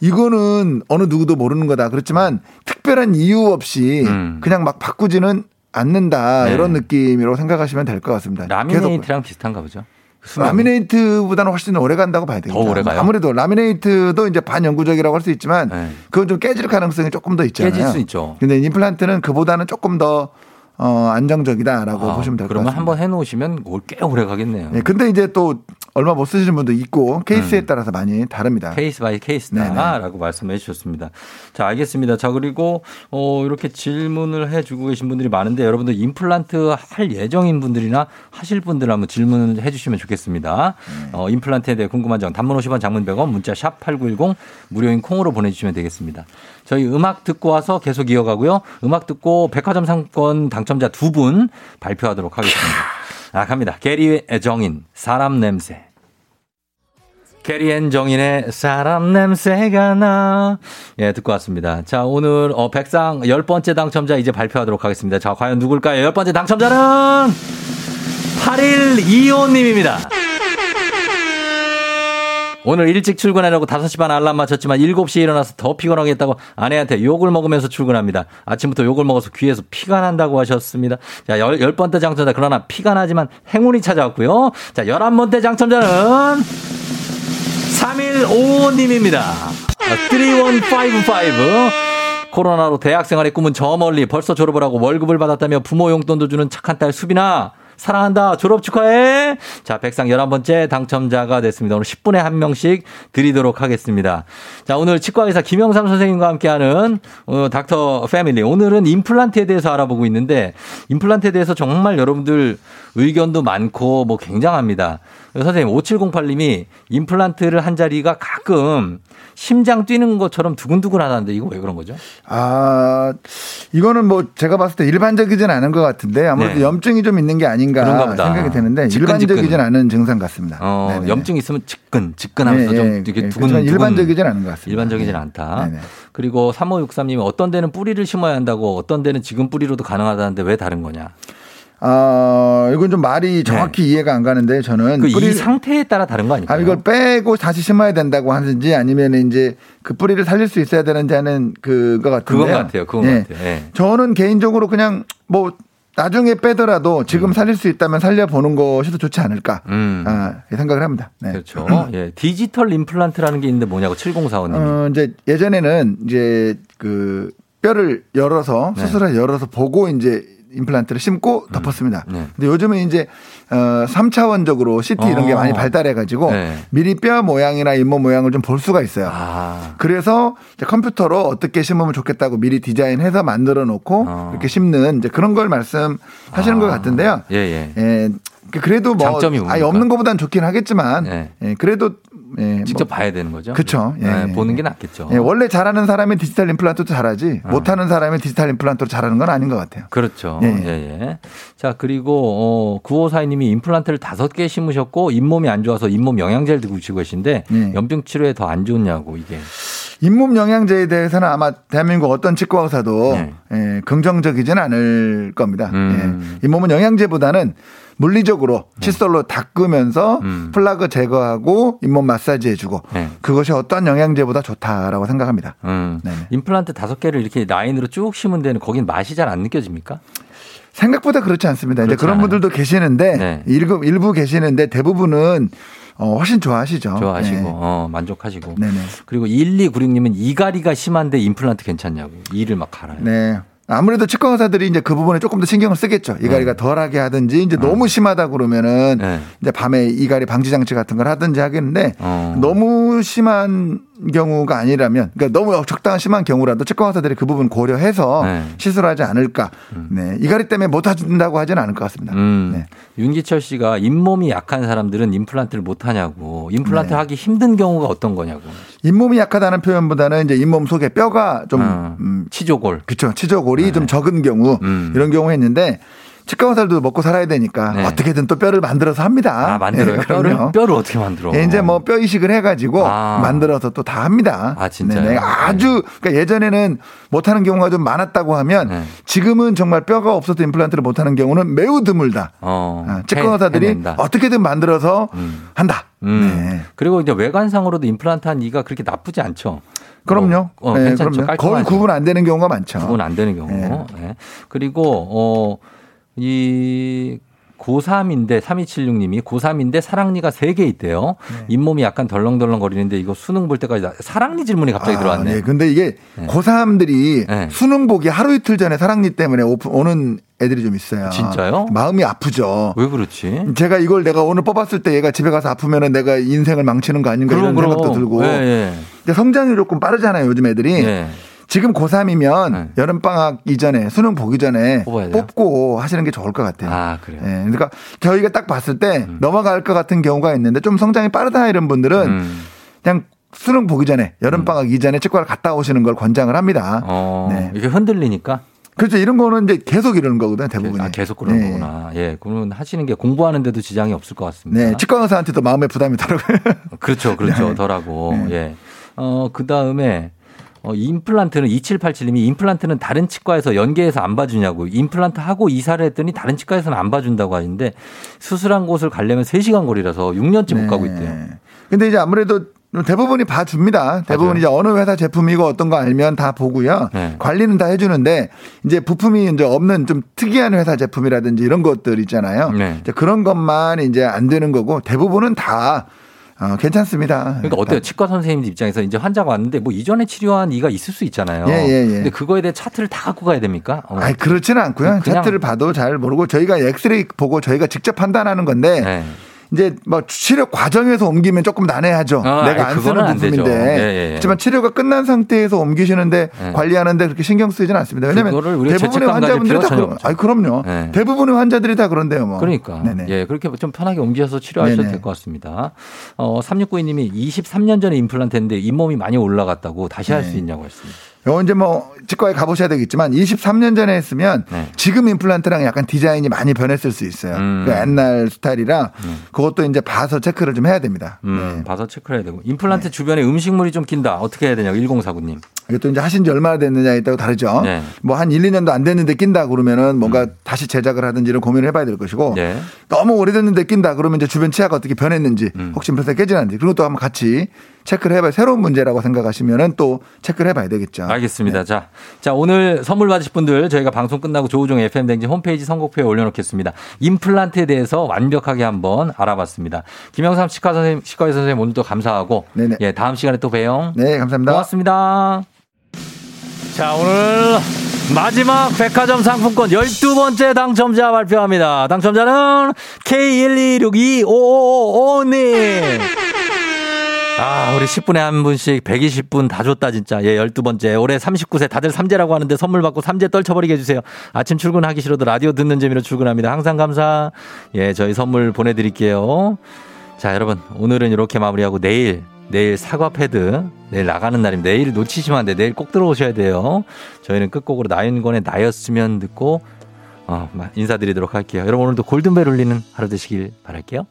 이거는 어느 누구도 모르는 거다. 그렇지만 특별한 이유 없이 음. 그냥 막 바꾸지는 않는다 네. 이런 느낌으로 생각하시면 될 것 같습니다. 라미네이트랑 비슷한가 보죠. 수명이. 라미네이트보다는 훨씬 오래 간다고 봐야 되겠죠. 더 오래 가요? 아무래도 라미네이트도 이제 반영구적이라고 할 수 있지만 네. 그건 좀 깨질 가능성이 조금 더 있잖아요. 깨질 수 있죠. 근데 임플란트는 그보다는 조금 더 어, 안정적이다라고 아, 보시면 될것 그러면 같습니다. 한번 해놓으시면 올- 꽤 오래 가겠네요. 네, 근데 이제 또 얼마 못 쓰시는 분도 있고 케이스에 따라서 많이 다릅니다. 음. case by case다라고 말씀해 주셨습니다. 자, 알겠습니다. 자, 그리고 어 이렇게 질문을 해 주고 계신 분들이 많은데 여러분들 임플란트 할 예정인 분들이나 하실 분들 한번 질문을 해 주시면 좋겠습니다. 어 임플란트에 대해 궁금한 점 단문 50원 장문 100원 문자 샵 8910 무료인 콩으로 보내 주시면 되겠습니다. 저희 음악 듣고 와서 계속 이어가고요. 음악 듣고 백화점 상품권 당첨자 두 분 발표하도록 하겠습니다. 아, 갑니다. 개리 정인 사람 냄새. 개리 and 정인의 사람 냄새가 나. 예, 듣고 왔습니다. 자, 오늘, 어, 백상 열 번째 당첨자 이제 발표하도록 하겠습니다. 자, 과연 누굴까요? 열 번째 당첨자는 8125님입니다. 오늘 일찍 출근하려고 5시 반 알람 맞췄지만 7시에 일어나서 더 피곤하겠다고 아내한테 욕을 먹으면서 출근합니다. 아침부터 욕을 먹어서 귀에서 피가 난다고 하셨습니다. 자, 열, 열 번째 당첨자. 그러나 피가 나지만 행운이 찾아왔고요. 자, 열한 번째 당첨자는 3155님입니다. 3155. 코로나로 대학생활의 꿈은 저 멀리 벌써 졸업을 하고 월급을 받았다며 부모 용돈도 주는 착한 딸 수빈아. 사랑한다. 졸업 축하해. 자, 백상 11번째 당첨자가 됐습니다. 오늘 10분에 한 명씩 드리도록 하겠습니다. 자, 오늘 치과의사 김영삼 선생님과 함께하는 어, 닥터 패밀리. 오늘은 임플란트에 대해서 알아보고 있는데 임플란트에 대해서 정말 여러분들 의견도 많고 뭐 굉장합니다. 선생님 5708님이 임플란트를 한 자리가 가끔 심장 뛰는 것처럼 두근두근 하다는데 이거 왜 그런 거죠? 아, 이거는 뭐 제가 봤을 때 일반적이진 않은 것 같은데 아무래도 네. 염증이 좀 있는 게 아닌가. 생각이 되는데. 일반적이진 않은 증상 같습니다. 어, 네네. 염증 있으면 지끈, 지끈하면서 예, 좀 예, 이렇게 예. 두근 그렇지만 일반적이진 않은 것 같습니다. 일반적이진 네. 않다. 네네. 그리고 3563님이 어떤 데는 뿌리를 심어야 한다고 어떤 데는 지금 뿌리로도 가능하다는데 왜 다른 거냐? 아, 이건 좀 말이 정확히 이해가 안 가는데 저는 그이 뿌리- 상태에 따라 다른 거 아닐까요? 아, 이걸 빼고 다시 심어야 된다고 하는지 아니면 이제 그 뿌리를 살릴 수 있어야 되는지 하는 그거 같은데요. 그건 같아요. 그건 예. 같아요. 예. 저는 개인적으로 그냥 뭐 나중에 빼더라도 지금 살릴 수 있다면 살려보는 것이 더 좋지 않을까 음. 아, 생각을 합니다. 네. 그렇죠. 예. 디지털 임플란트라는 게 있는데 뭐냐고 7045님이. 어, 이제 예전에는 이제 그 뼈를 열어서 네. 수술을 열어서 보고 이제 임플란트를 심고 덮었습니다. 네. 근데 요즘은 이제 어 3차원적으로 CT 이런 게 어. 많이 발달해 가지고 네. 미리 뼈 모양이나 잇몸 모양을 좀 볼 수가 있어요. 아. 그래서 컴퓨터로 어떻게 심으면 좋겠다고 미리 디자인해서 만들어 놓고 어. 이렇게 심는 이제 그런 걸 말씀하시는 것 같은데요. 예, 예. 예, 그래도 뭐 장점이 뭡니까? 아예 없는 것보다는 좋긴 하겠지만 예. 예, 그래도 예, 직접 뭐 봐야 되는 거죠? 그쵸. 예, 네, 예. 보는 게 낫겠죠. 예, 원래 잘하는 사람이 디지털 임플란트도 잘하지 못하는 사람이 디지털 임플란트로 잘하는 건 아닌 것 같아요. 그렇죠. 예, 예, 예. 예. 자, 그리고, 어, 9542님이 임플란트를 다섯 개 심으셨고, 잇몸이 안 좋아서 잇몸 영양제를 드고 계신데, 예. 염증 치료에 더 안 좋냐고, 이게. 잇몸 영양제에 대해서는 아마 대한민국 어떤 치과 의사도 네. 예, 긍정적이진 않을 겁니다. 음. 예. 잇몸은 영양제보다는 물리적으로 칫솔로 닦으면서 네. 음. 플라그 제거하고 잇몸 마사지 해주고 네. 그것이 어떤 영양제보다 좋다라고 생각합니다. 음. 네네. 임플란트 다섯 개를 이렇게 라인으로 쭉 심은 데는 거긴 맛이 잘 안 느껴집니까? 생각보다 그렇지 않습니다. 이제 그렇지 그런 않아요. 분들도 계시는데 네. 일부, 일부 계시는데 대부분은 어, 훨씬 좋아하시죠. 좋아하시고, 네. 어, 만족하시고. 네네. 그리고 1296님은 이가리가 심한데 임플란트 괜찮냐고. 이를 막 갈아요. 네. 아무래도 치과 의사들이 이제 그 부분에 조금 더 신경을 쓰겠죠. 이가리가 덜하게 하든지 이제 너무 심하다 그러면은 네. 이제 밤에 이가리 방지 장치 같은 걸 하든지 하겠는데 어. 너무 심한 경우가 아니라면 그러니까 너무 적당한 심한 경우라도 치과 의사들이 그 부분 고려해서 네. 시술하지 않을까. 네. 이가리 때문에 못 하준다고 하지는 않을 것 같습니다. 음. 네. 윤기철 씨가 잇몸이 약한 사람들은 임플란트를 못 하냐고. 임플란트 네. 하기 힘든 경우가 어떤 거냐고. 잇몸이 약하다는 표현보다는 이제 잇몸 속에 뼈가 좀 어, 음, 치조골. 그쵸. 치조골이 좀 적은 경우 음. 이런 경우 했는데 치과 의사들도 먹고 살아야 되니까 네. 어떻게든 또 뼈를 만들어서 합니다. 아, 만들어요? 예, 뼈를. 뼈를 어떻게 만들어? 예, 이제 뭐 뼈 이식을 해가지고 아. 만들어서 또 다 합니다. 아, 진짜요? 네네. 아주 그러니까 예전에는 못하는 경우가 좀 많았다고 하면 네. 지금은 정말 뼈가 없어서 임플란트를 못하는 경우는 매우 드물다. 어, 아, 치과 의사들이 해낸다. 어떻게든 만들어서 음. 한다. 음. 네. 그리고 이제 외관상으로도 임플란트 한 이가 그렇게 나쁘지 않죠. 그럼요. 어, 어, 네, 괜찮죠. 그럼요. 거의. 구분 안 되는 경우가 많죠. 구분 안 되는 경우. 네. 그리고 어, 이 고3인데 3276님이 고3인데 사랑니가 3개 있대요. 네. 잇몸이 약간 덜렁덜렁 거리는데 이거 수능 볼 때까지 나- 사랑니 질문이 갑자기 아, 들어왔네. 네. 근데 이게 네. 고3들이 네. 수능 보기 하루 이틀 전에 사랑니 때문에 오픈, 오는 애들이 좀 있어요. 진짜요? 마음이 아프죠. 왜 그렇지? 제가 이걸 내가 오늘 뽑았을 때 얘가 집에 가서 아프면은 내가 인생을 망치는 거 아닌가 이런 생각도 들고. 예, 예. 근데 성장이 조금 빠르잖아요, 요즘 애들이. 예. 지금 고3이면 네. 여름방학 이전에 수능 보기 전에? 뽑고 하시는 게 좋을 것 같아요. 아, 그래요? 예, 그러니까 저희가 딱 봤을 때 넘어갈 것 같은 경우가 있는데 좀 성장이 빠르다 이런 분들은 음. 그냥 수능 보기 전에 여름방학 이전에 치과를 갔다 오시는 걸 권장을 합니다. 어, 네. 이게 흔들리니까 그렇죠. 이런 거는 이제 계속 이러는 거거든요, 대부분이. 아, 계속 그런 네. 거구나. 예, 그러면 하시는 게 공부하는데도 지장이 없을 것 같습니다. 네, 치과 의사한테도 마음의 부담이 더라고요. 그렇죠, 그렇죠. 네. 덜하고. 네. 예. 어, 그 다음에, 어, 임플란트는 2787님이 임플란트는 다른 치과에서 연계해서 안 봐주냐고. 임플란트 하고 이사를 했더니 다른 치과에서는 안 봐준다고 하는데 수술한 곳을 가려면 3시간 거리라서 6년째 못 가고 있대요. 네. 근데 이제 아무래도 대부분이 봐줍니다. 대부분 맞아요. 이제 어느 회사 제품이고 어떤 거 알면 다 보고요. 네. 관리는 다 해주는데 이제 부품이 이제 없는 좀 특이한 회사 제품이라든지 이런 것들 있잖아요. 네. 이제 그런 것만 이제 안 되는 거고 대부분은 다 어, 괜찮습니다. 그러니까 어때요? 치과 선생님 입장에서 이제 환자가 왔는데 뭐 이전에 치료한 이가 있을 수 있잖아요. 예, 예, 예. 근데 그거에 대해 차트를 다 갖고 가야 됩니까? 어. 아니 그렇지는 않고요. 차트를 봐도 잘 모르고 저희가 엑스레이 보고 저희가 직접 판단하는 건데 네. 이제 뭐 치료 과정에서 옮기면 조금 난해하죠. 아, 내가 아니, 안 쓰는. 부품인데. 예, 예, 예. 하지만 치료가 끝난 상태에서 옮기시는데 예. 관리하는데 그렇게 신경 쓰이지는 않습니다. 왜냐하면 대부분의 환자분들이 다 그럼. 아니 그럼요. 예. 대부분의 환자들이 다 그런데요. 뭐. 그러니까. 네네. 예, 그렇게 좀 편하게 옮겨서 치료하셔도. 될 것 같습니다. 어, 3692님이 23년 전에 임플란트 했는데 잇몸이 많이 올라갔다고 다시 할수 네. 있냐고 했습니다. 요 이제 뭐 치과에 가보셔야 되겠지만 23년 전에 했으면 네. 지금 임플란트랑 약간 디자인이 많이 변했을 수 있어요. 음. 그 옛날 스타일이라 그것도 이제 봐서 체크를 좀 해야 됩니다. 음, 네. 봐서 체크를 해야 되고. 임플란트 주변에 음식물이 좀 낀다. 어떻게 해야 되냐고 1049님. 이것도 이제 하신 지 얼마나 됐느냐에 따라 다르죠. 네. 뭐한 1, 2년도 안 됐는데 낀다 그러면은 뭔가 다시 제작을 하든지를 고민을 해봐야 될 것이고 음. 네. 너무 오래됐는데 낀다 그러면 이제 주변 치아가 어떻게 변했는지 음. 혹시 임플란트 깨지는지 그런 것도 한번 같이 체크를 해봐야 새로운 문제라고 생각하시면은 또 체크를 해봐야 되겠죠. 알겠습니다. 자, 자, 오늘 선물 받으실 분들 저희가 방송 끝나고 조우종 FM 댕진 홈페이지 선곡표에 올려놓겠습니다. 임플란트에 대해서 완벽하게 한번 알아봤습니다. 김영삼 치과 선생님, 치과의 선생님 오늘도 감사하고. 네네. 예, 다음 시간에 또 봬요. 네, 감사합니다. 고맙습니다. 자, 오늘 마지막 백화점 상품권 12번째 당첨자 발표합니다. 당첨자는 K1262555님. 아, 우리 10분에 한 분씩 120분 다 줬다, 진짜. 예, 12번째. 올해 39세 다들 삼재라고 하는데 선물 받고 삼재 떨쳐버리게 해주세요. 아침 출근하기 싫어도 라디오 듣는 재미로 출근합니다. 항상 감사. 예, 저희 선물 보내드릴게요. 자, 여러분. 오늘은 이렇게 마무리하고 내일, 내일 사과 패드. 내일 나가는 날입니다. 내일 놓치시면 안 돼. 내일 꼭 들어오셔야 돼요. 저희는 끝곡으로 나윤권의 나였으면 듣고, 어, 인사드리도록 할게요. 여러분 오늘도 골든벨 울리는 하루 되시길 바랄게요.